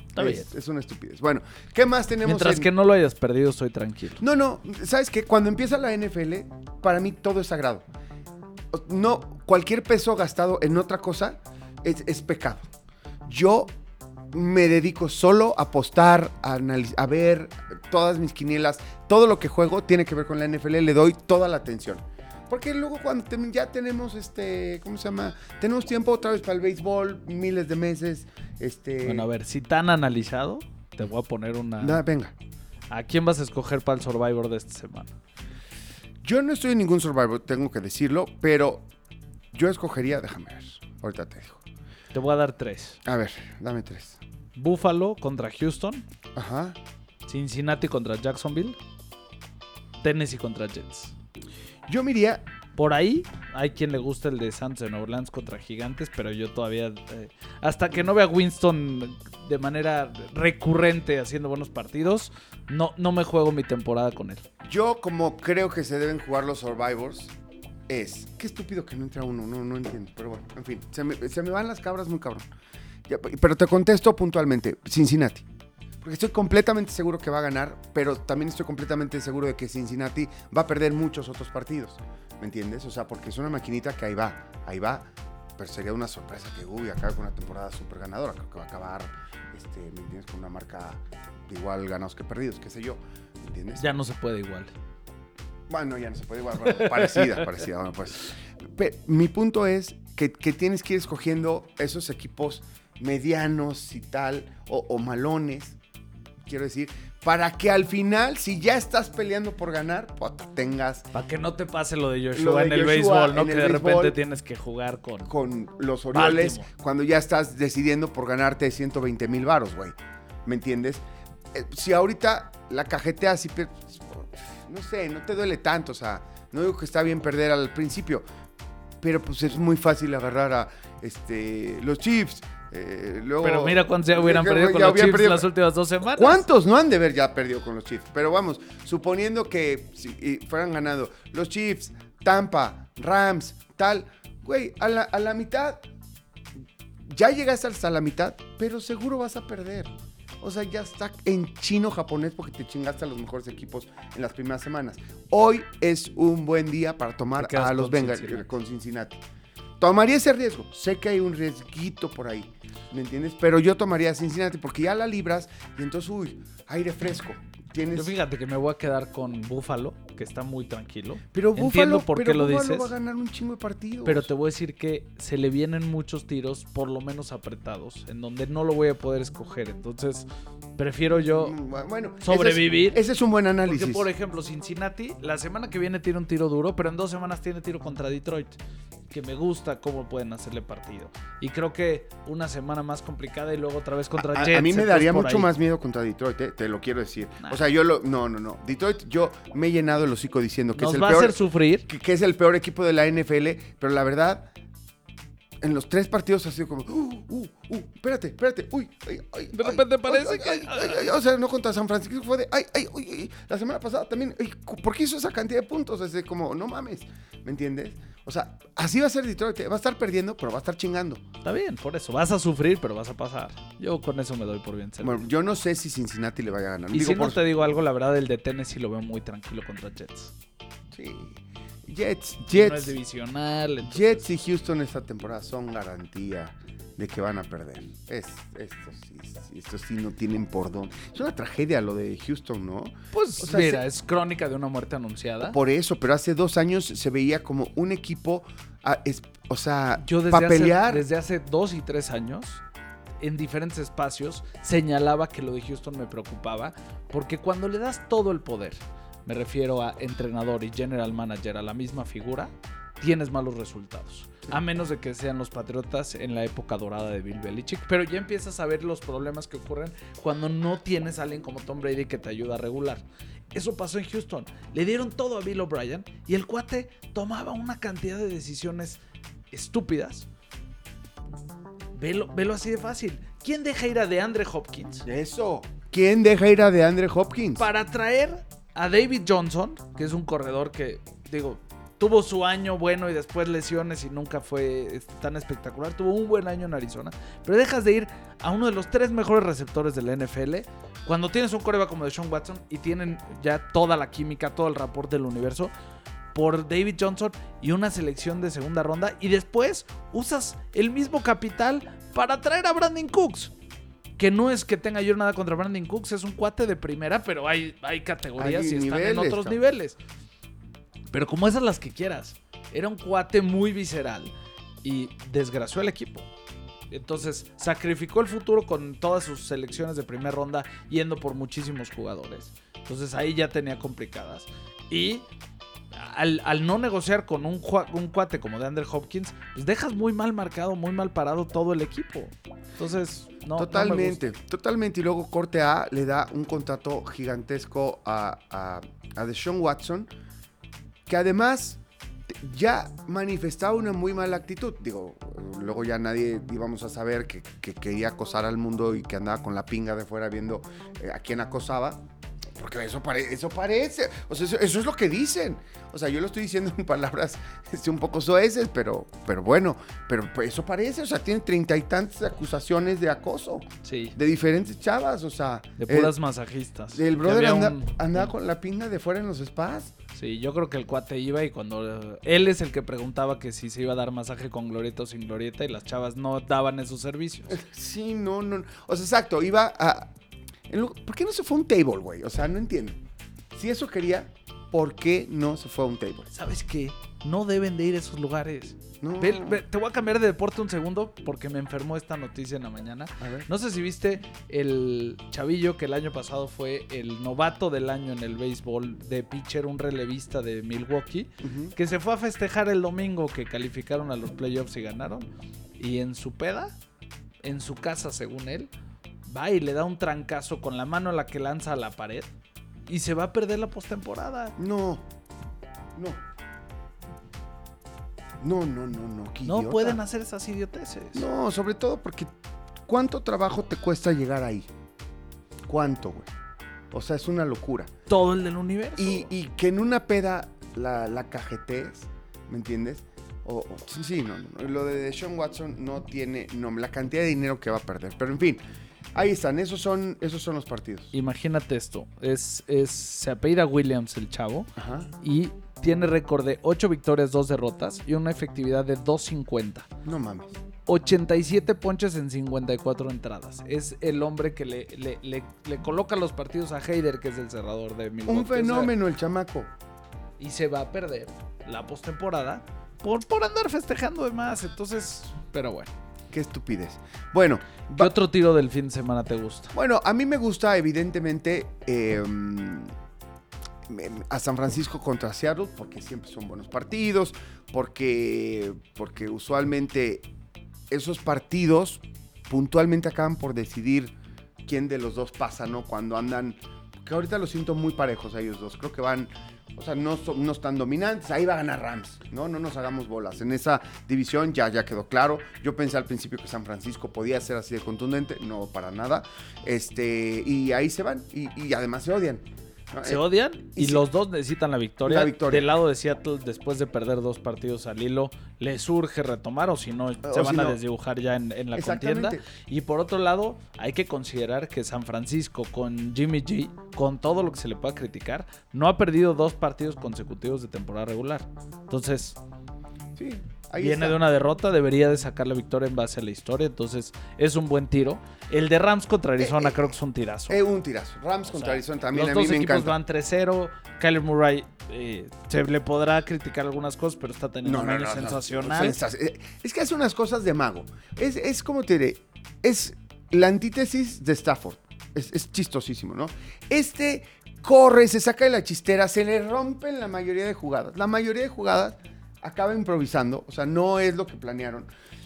Está es, bien. es una estupidez. Bueno, ¿qué más tenemos? Mientras en- que no lo hayas perdido, estoy tranquilo. no, no, ¿sabes qué? Cuando empieza la NFL, para mí todo es sagrado. No, cualquier peso gastado en otra cosa es, es pecado. Yo me dedico solo a apostar, a, a ver todas mis quinielas, todo lo que juego tiene que ver con la NFL, le doy toda la atención. Porque luego cuando te- ya tenemos este, ¿cómo se llama? Tenemos tiempo otra vez para el béisbol, miles de meses, este... Bueno, a ver, si tan analizado, te voy a poner una... nada, venga. ¿A quién vas a escoger para el Survivor de esta semana? Yo no estoy en ningún Survivor, tengo que decirlo, pero yo escogería, déjame ver, ahorita te digo. Te voy a dar tres. A ver, dame tres. Buffalo contra Houston. Ajá. Cincinnati contra Jacksonville. Tennessee contra Jets. Yo me iría, Por ahí hay quien le gusta el de Santos de Nueva Orleans contra Gigantes, pero yo todavía, eh, hasta que no vea a Winston de manera recurrente haciendo buenos partidos, no, no me juego mi temporada con él. yo como creo que se deben jugar los Survivors, es, qué estúpido que no entra uno, no, no entiendo, pero bueno, en fin, se me, se me van las cabras muy cabrón. Pero te contesto puntualmente, Cincinnati. Porque estoy completamente seguro que va a ganar, pero también estoy completamente seguro de que Cincinnati va a perder muchos otros partidos. ¿Me entiendes? O sea, porque es una maquinita que ahí va, ahí va. Pero sería una sorpresa que, uy, acabe con una temporada súper ganadora. Creo que va a acabar, este, ¿me entiendes? Con una marca de igual ganados que perdidos, qué sé yo. ¿Me entiendes? Ya no se puede igual. Bueno, ya no se puede igual, bueno, parecida, parecida. Bueno, pues. Mi punto es que, que tienes que ir escogiendo esos equipos medianos y tal, o, o malones, quiero decir, para que al final, si ya estás peleando por ganar, puta, tengas Para que no te pase lo de Joshua Lo de en el Joshua béisbol, ¿no? Que de repente béisbol. tienes que jugar con... con los Orioles Baltimore. cuando ya estás decidiendo por ganarte 120 mil varos, güey. ¿Me entiendes? Eh, si ahorita la cajeteas y no sé, no te duele tanto, o sea, no digo que está bien perder al principio, pero pues es muy fácil agarrar a este los Chiefs. Eh, luego, Pero mira cuántos ya hubieran perdido con los Chiefs perdido- las últimas dos semanas. ¿Cuántos no han de haber ya perdido con los Chiefs? Pero vamos, suponiendo que si fueran ganado los Chiefs, Tampa, Rams, tal, güey, a la, a la mitad, ya llegaste hasta la mitad, pero seguro vas a perder. O sea, ya está en chino japonés porque te chingaste a los mejores equipos en las primeras semanas. Hoy es un buen día para tomar a los Bengals con Cincinnati. Tomaría ese riesgo. Sé que hay un riesguito por ahí. ¿Me entiendes? Pero yo tomaría Cincinnati porque ya la libras y entonces, uy, aire fresco. Tienes... Yo fíjate que me voy a quedar con Buffalo, que está muy tranquilo. pero entiendo Buffalo, por pero qué lo dices. va a ganar un chingo de partidos. Pero te voy a decir que se le vienen muchos tiros, por lo menos apretados, en donde no lo voy a poder escoger. Entonces, prefiero yo. Mm, Bueno, sobrevivir. Ese es, ese es un buen análisis. Porque, por ejemplo, Cincinnati, la semana que viene tiene un tiro duro, pero en dos semanas tiene tiro contra Detroit. Que me gusta cómo pueden hacerle partido. Y creo que una semana más complicada y luego otra vez contra a, a Jets. mí me daría mucho ahí. más miedo contra Detroit, eh, te lo quiero decir. Nah. O sea, yo lo. No, no, no. Detroit, yo me he llenado el hocico diciendo que Nos es el va a peor. hacer sufrir. que, que es el peor equipo de la NFL, pero la verdad, en los tres partidos ha sido como, uh, uh, uh, espérate, espérate, uy, ay, ay, De repente ay, parece ay, que- ay, ay, ay, o sea, no contra San Francisco, fue de, ay, ay, uy, uy, la semana pasada también, ay, ¿por qué hizo esa cantidad de puntos? Es de como, no mames, ¿me entiendes? O sea, así va a ser Detroit, eh, va a estar perdiendo, pero va a estar chingando. Está bien, por eso. Vas a sufrir, pero vas a pasar. Yo con eso me doy por bien servido. Bueno, yo no sé si Cincinnati le vaya a ganar. y Digo, si no por- te digo algo, la verdad, el de Tennessee lo veo muy tranquilo contra Jets. Sí. Jets, No es Jets, divisional. entonces- Jets y Houston esta temporada son garantía de que van a perder. Es, esto, sí, sí, esto sí no tienen por dónde. Es una tragedia lo de Houston, ¿no? Pues O sea, mira, se- es crónica de una muerte anunciada. Por eso, pero hace dos años se veía como un equipo, es- o sea, Yo desde para hace, desde hace dos y tres años, en diferentes espacios, señalaba que lo de Houston me preocupaba, porque cuando le das todo el poder, me refiero a entrenador y general manager a la misma figura, tienes malos resultados. A menos de que sean los Patriotas en la época dorada de Bill Belichick. Pero ya empiezas a ver los problemas que ocurren cuando no tienes a alguien como Tom Brady que te ayuda a regular. Eso pasó en Houston. Le dieron todo a Bill O'Brien y el cuate tomaba una cantidad de decisiones estúpidas. Velo, velo así de fácil. ¿Quién deja ir a DeAndre Hopkins Eso. ¿Quién deja ir a DeAndre Hopkins? para traer a David Johnson, que es un corredor que, digo, tuvo su año bueno y después lesiones y nunca fue tan espectacular. Tuvo un buen año en Arizona. Pero dejas de ir a uno de los tres mejores receptores de la NFL cuando tienes un coreba como de Sean Watson y tienen ya toda la química, todo el rapport del universo por David Johnson y una selección de segunda ronda y después usas el mismo capital para traer a Brandon Cooks. Que no es que tenga yo nada contra Brandon Cooks, es un cuate de primera, pero hay, hay categorías Hay y están en otros niveles. Pero como esas las que quieras. Era un cuate muy visceral y desgració al equipo. Entonces sacrificó el futuro con todas sus selecciones de primera ronda yendo por muchísimos jugadores. Entonces ahí ya tenía complicadas. Y al, al no negociar con un, cuate como de Andrew Hopkins, pues dejas muy mal marcado, muy mal parado todo el equipo. Entonces, no. no me totalmente, totalmente. Y luego Corte A le da un contrato gigantesco a, a, a Deshaun Watson, que además ya manifestaba una muy mala actitud. Digo, luego ya nadie íbamos a saber que, que quería acosar al mundo y que andaba con la pinga de fuera viendo eh, a quién acosaba. Porque eso, pare- eso parece, o sea, eso, eso es lo que dicen. O sea, yo lo estoy diciendo en palabras este, un poco soeces, pero, pero bueno, pero pues, eso parece, o sea, tiene treinta y tantas acusaciones de acoso. Sí, de diferentes chavas, o sea, de el- puras masajistas. el, brother anda, un- andaba con la pinga de fuera en los spas. Sí, yo creo que el cuate iba y cuando eh, él es el que preguntaba que si se iba a dar masaje con glorieta o sin glorieta y las chavas no daban esos servicios. Sí, no, no, o sea, exacto, iba a... ¿Por qué no se fue a un table, güey? O sea, no entiendo. Si eso quería, ¿por qué no se fue a un table? ¿Sabes qué? No deben de ir a esos lugares. No. Ve- ve- te voy a cambiar de deporte un segundo porque me enfermó esta noticia en la mañana. A ver. No sé si viste el chavillo que el año pasado fue el novato del año en el béisbol de pitcher, un relevista de Milwaukee, Ujú. que se fue a festejar el domingo que calificaron a los playoffs y ganaron. Y en su peda, en su casa según él, va y le da un trancazo con la mano a la que lanza a la pared y se va a perder la postemporada. No, no. No, no, no, no. No idiota. pueden hacer esas idioteces. No, sobre todo porque ¿cuánto trabajo te cuesta llegar ahí? ¿Cuánto, güey? O sea, es una locura. Todo el del universo. Y, y que en una peda la, la cajetees, ¿me entiendes? O, o- sí, sí, no, no, Lo de Sean Watson no tiene nombre, la cantidad de dinero que va a perder. Pero en fin, ahí están, esos son, esos son los partidos. Imagínate esto. Es, es, se apellida Williams el chavo Ajá. y tiene récord de 8 victorias, 2 derrotas y una efectividad de 2.50. No mames. 87 ponches en 54 entradas. Es el hombre que le, le, le- le coloca los partidos a Heider, que es el cerrador de Milwaukee. Un O sea, fenómeno el chamaco. y se va a perder la postemporada por, por andar festejando de más. Entonces, pero bueno. Qué estupidez. Bueno, ¿Qué otro tiro del fin de semana te gusta? Bueno, a mí me gusta evidentemente eh, a San Francisco contra Seattle porque siempre son buenos partidos, porque, porque usualmente esos partidos puntualmente acaban por decidir quién de los dos pasa, ¿no? Cuando andan, que ahorita los siento muy parejos a ellos dos, creo que van, o sea, no, no están dominantes, ahí va a ganar Rams, ¿no? No nos hagamos bolas. En esa división ya, ya quedó claro. Yo pensé al principio que San Francisco podía ser así de contundente, no para nada. Este, y ahí se van, y, y además se odian. ¿No? Se Eh, odian y, los dos necesitan la victoria. La victoria. Del lado de Seattle, después de perder dos partidos al hilo, le surge retomar o si no, se van si a no- desdibujar ya en, en la contienda. Y por otro lado, hay que considerar que San Francisco con Jimmy G, con todo lo que se le pueda criticar, no ha perdido dos partidos consecutivos de temporada regular. Entonces, Sí, ahí viene está. de una derrota, debería de sacar la victoria en base a la historia. Entonces, es un buen tiro. El de Rams contra Arizona Eh, eh, creo que es un tirazo. Eh, un tirazo. Rams O contra sea, Arizona también Los a mí dos me equipos encanta. van 3-0. Kyler Murray eh, se le podrá criticar algunas cosas, pero está teniendo un año sensacional. Eh, Es que hace unas cosas de mago. Es, es como te diré, es la antítesis de Stafford. Es, es chistosísimo, ¿no? Este corre, se saca de la chistera, se le rompen la mayoría de jugadas. La mayoría de jugadas acaba improvisando, o sea, no es lo que planearon.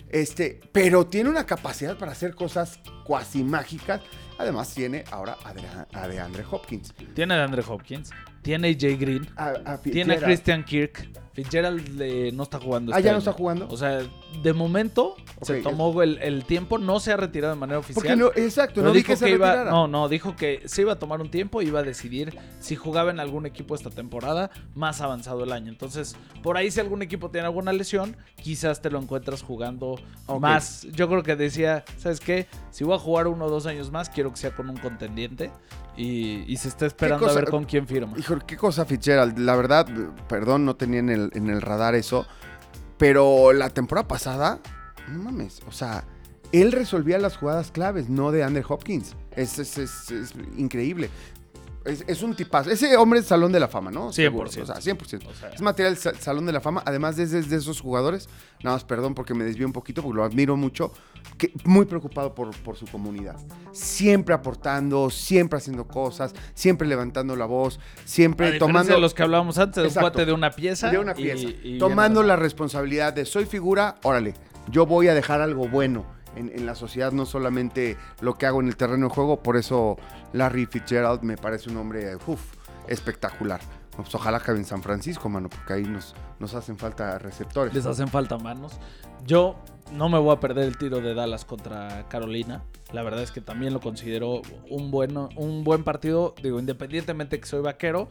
Este, pero tiene una capacidad para hacer cosas cuasi mágicas. Además, tiene ahora a, Dre- a Hopkins. Tiene a DeAndre Hopkins, tiene a Jay Green, A, a tiene a. Christian Kirk. Fitzgerald eh, no está jugando. Ah, este ya no año. está jugando. O sea, de momento se tomó el, el tiempo, no se ha retirado de manera oficial. Porque no, exacto, no dijo que se iba, retirara. no, no, dijo que se iba a tomar un tiempo y iba a decidir si jugaba en algún equipo esta temporada más avanzado el año. Entonces, por ahí si algún equipo tiene alguna lesión, quizás te lo encuentras jugando más. Yo creo que decía, ¿sabes qué? Si voy a jugar uno o dos años más, quiero que sea con un contendiente y, y se está esperando a ver con quién firma. Hijo, qué cosa Fitzgerald. La verdad, perdón, no tenía en el, en el radar eso. Pero la temporada pasada, no mames, o sea, él resolvía las jugadas claves, no de Andrew Hopkins. Es, es- es- es increíble. Es, es un tipazo. Ese hombre es Salón de la Fama, ¿no? 100%. Seguro, O sea, 100%. O sea, Es material sa- Salón de la Fama. Además, es de, de esos jugadores. Nada más, perdón porque me desvío un poquito, porque lo admiro mucho. Que, muy preocupado por, por su comunidad. Siempre aportando, siempre haciendo cosas, siempre levantando la voz, a siempre diferencia tomando. de los que hablábamos antes, un Exacto. cuate de una pieza. de una y- pieza. y tomando viene- la responsabilidad de soy figura, órale, yo voy a dejar algo bueno en, la sociedad, no solamente lo que hago en el terreno de juego. Por eso Larry Fitzgerald me parece un hombre espectacular. Pues ojalá acabe en San Francisco, mano, porque ahí nos, nos hacen falta receptores. Les hacen falta manos. Yo no me voy a perder el tiro de Dallas contra Carolina. La verdad es que también lo considero un, bueno, un buen partido. Digo, independientemente que soy vaquero,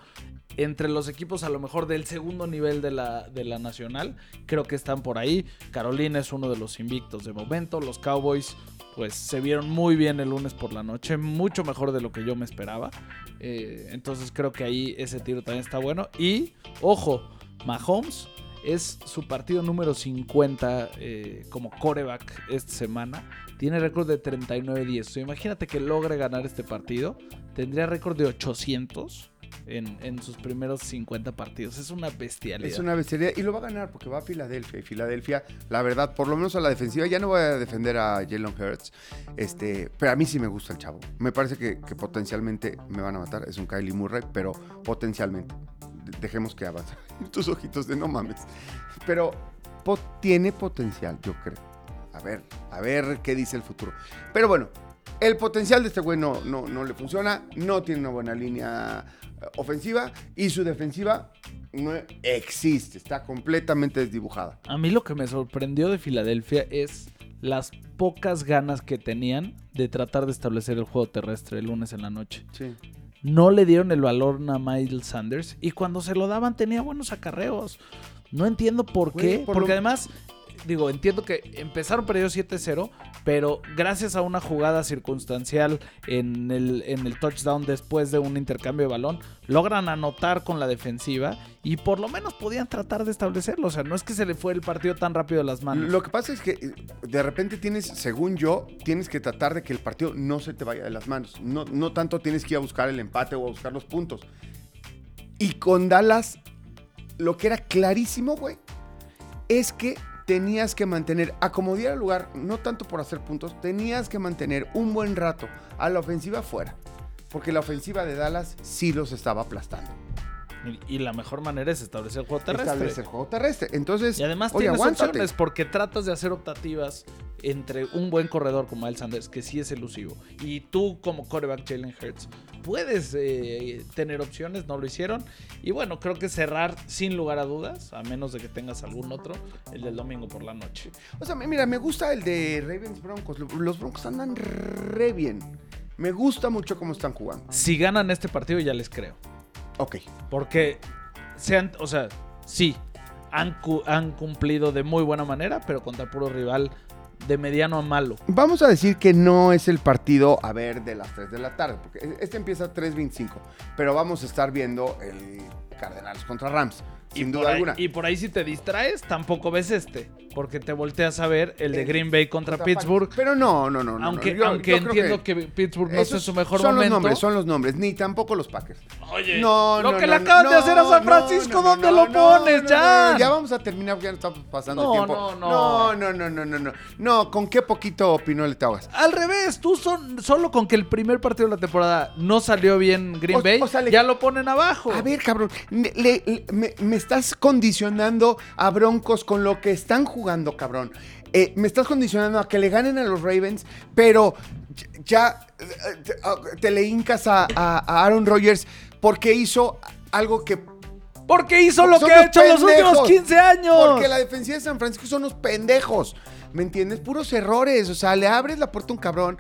entre los equipos a lo mejor del segundo nivel de la, de la nacional, creo que están por ahí. Carolina es uno de los invictos de momento. Los Cowboys, pues se vieron muy bien el lunes por la noche, mucho mejor de lo que yo me esperaba. Eh, entonces creo que ahí ese tiro también está bueno. Y, ojo, Mahomes es su partido número 50 eh, como coreback esta semana. Tiene récord de 39-10. O sea, imagínate que logre ganar este partido. Tendría récord de 800 en, en sus primeros 50 partidos. Es una bestialidad. Es una bestialidad y lo va a ganar porque va a Filadelfia. Y Filadelfia, la verdad, por lo menos a la defensiva, ya no voy a defender a Jalen Hurts. Este, pero a mí sí me gusta el chavo. Me parece que, que potencialmente me van a matar. Es un Kylie Murray, pero potencialmente. De- Dejemos que avance. Tus ojitos de no mames. Pero po- tiene potencial, yo creo. A ver, a ver qué dice el futuro. Pero bueno, el potencial de este güey no, no, no le funciona. No tiene una buena línea eh, ofensiva y su defensiva no existe, está completamente desdibujada. A mí lo que me sorprendió de Filadelfia es las pocas ganas que tenían de tratar de establecer el juego terrestre el lunes en la noche. Sí. No le dieron el valor a Miles Sanders y cuando se lo daban tenía buenos acarreos. No entiendo por Güey, qué, por porque lo- además, digo, entiendo que empezaron perdiendo 7-0, pero gracias a una jugada circunstancial en el, en el touchdown después de un intercambio de balón, logran anotar con la defensiva y por lo menos podían tratar de establecerlo. O sea, no es que se le fue el partido tan rápido de las manos. Lo que pasa es que eh, de repente tienes, según yo, tienes que tratar de que el partido no se te vaya de las manos. No, no tanto tienes que ir a buscar el empate o a buscar los puntos. Y con Dallas, lo que era clarísimo, güey, es que tenías que mantener, a como diera lugar, no tanto por hacer puntos, tenías que mantener un buen rato a la ofensiva fuera. Porque la ofensiva de Dallas sí los estaba aplastando. Y, y la mejor manera es establecer el juego terrestre. Establece el juego terrestre. Entonces, Y además oye, tienes aguántate. opciones porque tratas de hacer optativas entre un buen corredor como Miles Sanders, que sí es elusivo, y tú como quarterback Jalen Hurts, puedes eh, tener opciones, no lo hicieron. Y bueno, creo que cerrar sin lugar a dudas, a menos de que tengas algún otro, el del domingo por la noche. O sea, mira, me gusta el de Ravens Broncos. Los Broncos andan re bien. Me gusta mucho cómo están jugando. Si ganan este partido ya les creo. Ok. Porque sean, o sea, sí, han, cu- han cumplido de muy buena manera, pero contra puro rival de mediano a malo. Vamos a decir que no es el partido a ver de las 3 de la tarde, porque este empieza a 3.25, pero vamos a estar viendo el Cardenales contra Rams, sin duda ahí- alguna. y por ahí si te distraes, tampoco ves este. Porque te volteas a ver el de El- Green Bay contra, Pittsburgh. Pero no, no, no. no, aunque no. Yo- aunque yo entiendo que, Pittsburgh no esos su mejor son momento. los nombres, son los nombres, ni tampoco los Packers. Oye, No, lo no, que no, le acaban de hacer a San Francisco, ¿dónde lo pones, ya? ya vamos a terminar, ya no estamos pasando el tiempo. no, no, no. no, no, no, no, no. Con qué poquito opinó le te ahogas. Al revés, tú son, solo con que el primer partido de la temporada no salió bien Green O- Bay, o sea, le- ya lo ponen abajo. A ver, cabrón, le- le- le- me, me estás condicionando a Broncos con lo que están jugando, cabrón. Eh, me estás condicionando a que le ganen a los Ravens, pero ya eh, te, ah, te le hincas a, a- a Aaron Rodgers porque hizo algo que... Porque hizo lo Son que ha hecho los últimos pendejos. 15 años. Porque la defensiva de San Francisco son unos pendejos. ¿Me entiendes? Puros errores. O sea, le abres la puerta a un cabrón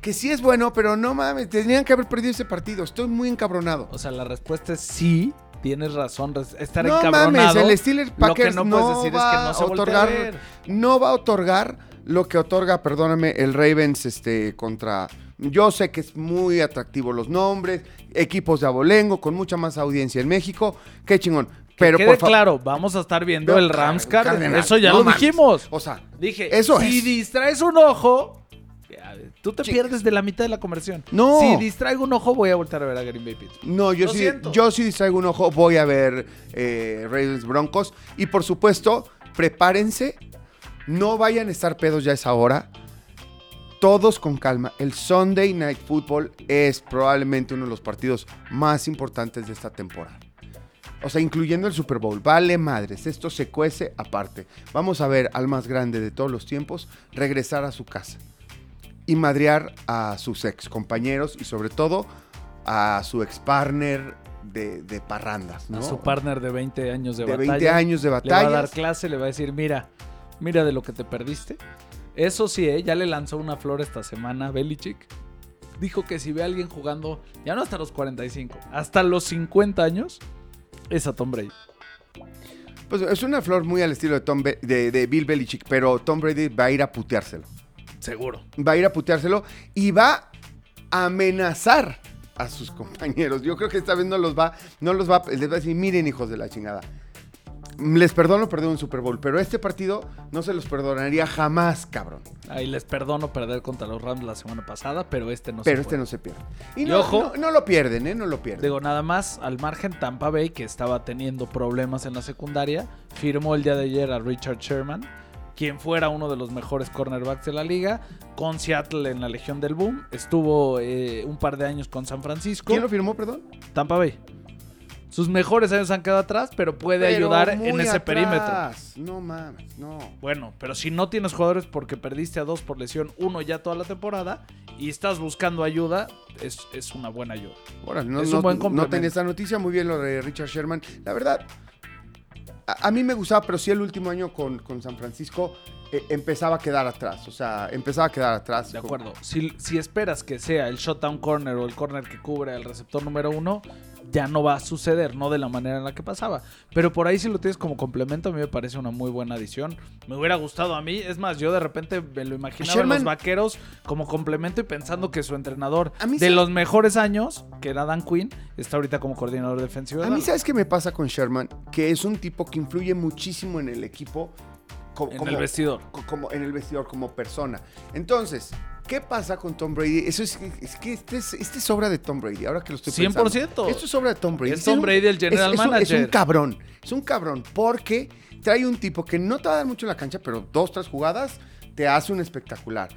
que sí es bueno, pero no mames, tenían que haber perdido ese partido. Estoy muy encabronado. O sea, la respuesta es sí, tienes razón, estar No encabronado. mames, el Steelers Lo que Packers no no, puedes decir es va que no se a otorgar, ver. no va a otorgar lo que otorga, perdóname, el Ravens este contra. Yo sé que es muy atractivo los nombres, equipos de abolengo con mucha más audiencia en México, qué chingón. Pero Quede por claro, vamos a estar viendo el Rams Cardinals. Eso ya no lo mames. dijimos. O sea, Dije, eso si es. distraes un ojo, tú te Chicas. pierdes de la mitad de la conversión. No. Si distraigo un ojo, voy a volver a ver a Green Bay Pittsburgh. No, yo Lo sí, siento. yo sí distraigo un ojo, voy a ver eh, Ravens Broncos. Y por supuesto, prepárense, no vayan a estar pedos ya a esa hora. Todos con calma. El Sunday Night Football es probablemente uno de los partidos más importantes de esta temporada. O sea, incluyendo el Super Bowl. Vale madres, esto se cuece aparte. Vamos a ver al más grande de todos los tiempos regresar a su casa y madrear a sus ex compañeros y sobre todo a su ex partner de, de parrandas, ¿no? A su partner de 20 años de, de batalla. 20 años de Le va a dar clase, le va a decir, mira, mira de lo que te perdiste. Eso sí, ¿eh? ya le lanzó una flor esta semana Belichick. Dijo que si ve a alguien jugando, ya no hasta los 45, hasta los 50 años, es a Tom Brady. Pues es una flor muy al estilo de, Tom Be- de, de Bill Belichick, pero Tom Brady va a ir a puteárselo. Seguro. Va a ir a puteárselo y va a amenazar a sus compañeros. Yo creo que esta vez no los va, no los va, les va a decir, miren hijos de la chingada. Les perdono perder un Super Bowl, pero este partido no se los perdonaría jamás, cabrón. Ahí les perdono perder contra los Rams la semana pasada, pero este no pero se este puede. no se pierde. Y, Y no, ojo- no, no lo pierden, ¿eh? No lo pierden. Digo, nada más, al margen Tampa Bay, que estaba teniendo problemas en la secundaria, firmó el día de ayer a Richard Sherman, quien fuera uno de los mejores cornerbacks de la liga, con Seattle en la Legión del Boom. Estuvo eh, un par de años con San Francisco. ¿Quién lo firmó, perdón? Tampa Bay. Sus mejores años han quedado atrás, pero puede Pero ayudar en ese perímetro. No mames, no. Bueno, pero si no tienes jugadores porque perdiste a dos por lesión, uno ya toda la temporada, y estás buscando ayuda, es, es una buena ayuda. No, Es no- un buen no complemento. tenía esta noticia, muy bien lo de Richard Sherman. La verdad, a, a mí me gustaba, pero sí el último año con, con San Francisco eh, empezaba a quedar atrás. O sea, empezaba a quedar atrás. De acuerdo. Si, si esperas que sea el shutdown corner o el corner que cubre al receptor número uno, ya no va a suceder, no de la manera en la que pasaba. Pero por ahí si lo tienes como complemento, a mí me parece una muy buena adición. Me hubiera gustado a mí. Es más, yo de repente me lo imaginaba en Sherman- los vaqueros como complemento y pensando que su entrenador de sí- los mejores años, que era Dan Quinn, está ahorita como coordinador defensivo. de A mí. ¿sabes qué me pasa con Sherman? Que es un tipo que influye muchísimo en el equipo. co- en el vestidor. co- como en el vestidor como persona. Entonces, ¿qué pasa con Tom Brady? Eso es, es que este es, este es obra de Tom Brady, ahora que lo estoy pensando. 100%. Esto es obra de Tom Brady. Es Tom Brady el general es- es un- Es un manager. cabrón, es un cabrón, porque trae un tipo que no te va a dar mucho en la cancha, pero dos, tres jugadas te hace un espectacular.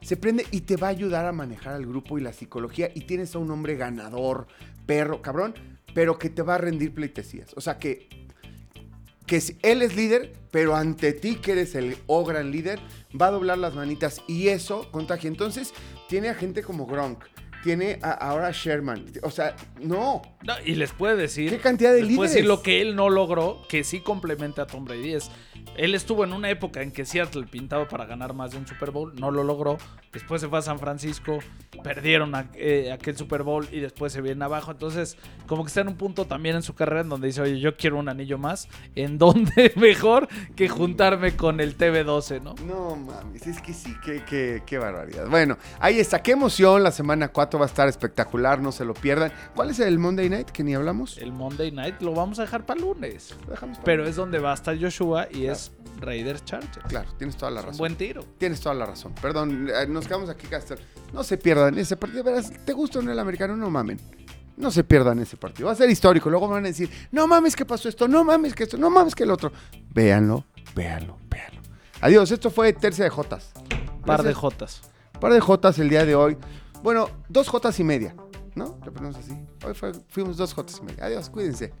Se prende y te va a ayudar a manejar al grupo y la psicología y tienes a un hombre ganador, perro, cabrón, pero que te va a rendir pleitesías. O sea que que él es líder, pero ante ti que eres el o gran líder, va a doblar las manitas y eso contagia. Entonces, tiene a gente como Gronk, tiene a, ahora Sherman. O sea, no. No, y les puede decir. ¿Qué cantidad de les puede decir líderes? lo que él no logró, que sí complementa a Tom Brady. Es, él estuvo en una época en que Seattle pintaba para ganar más de un Super Bowl, no lo logró. Después se fue a San Francisco, perdieron a- eh, aquel Super Bowl y después se viene abajo. Entonces, como que está en un punto también en su carrera en donde dice, oye, yo quiero un anillo más. ¿En dónde mejor que juntarme con el TV12, no? No mames, es que sí, qué, qué, qué barbaridad. Bueno, ahí está, qué emoción. La semana 4 va a estar espectacular, no se lo pierdan. ¿Cuál es el Monday Night que ni hablamos? El Monday Night lo vamos a dejar para lunes. Lo dejamos para- Pero es donde va a estar Joshua y es Raiders Chargers. Claro, tienes toda la razón. buen tiro. Tienes toda la razón. Perdón, eh, nos quedamos aquí, Castor. No se pierdan ese partido. Verás, ¿te gusta o no el americano? No mamen. No se pierdan ese partido. Va a ser histórico. Luego van a decir, no mames que pasó esto, no mames que esto, no mames que el otro. Véanlo, véanlo, véanlo. Adiós, esto fue Tercia de Jotas. Par de. Jotas. Par de Jotas el día de hoy. Bueno, dos Jotas y media, ¿no? Le ponemos así. Hoy fuimos dos Jotas y media. Adiós, cuídense.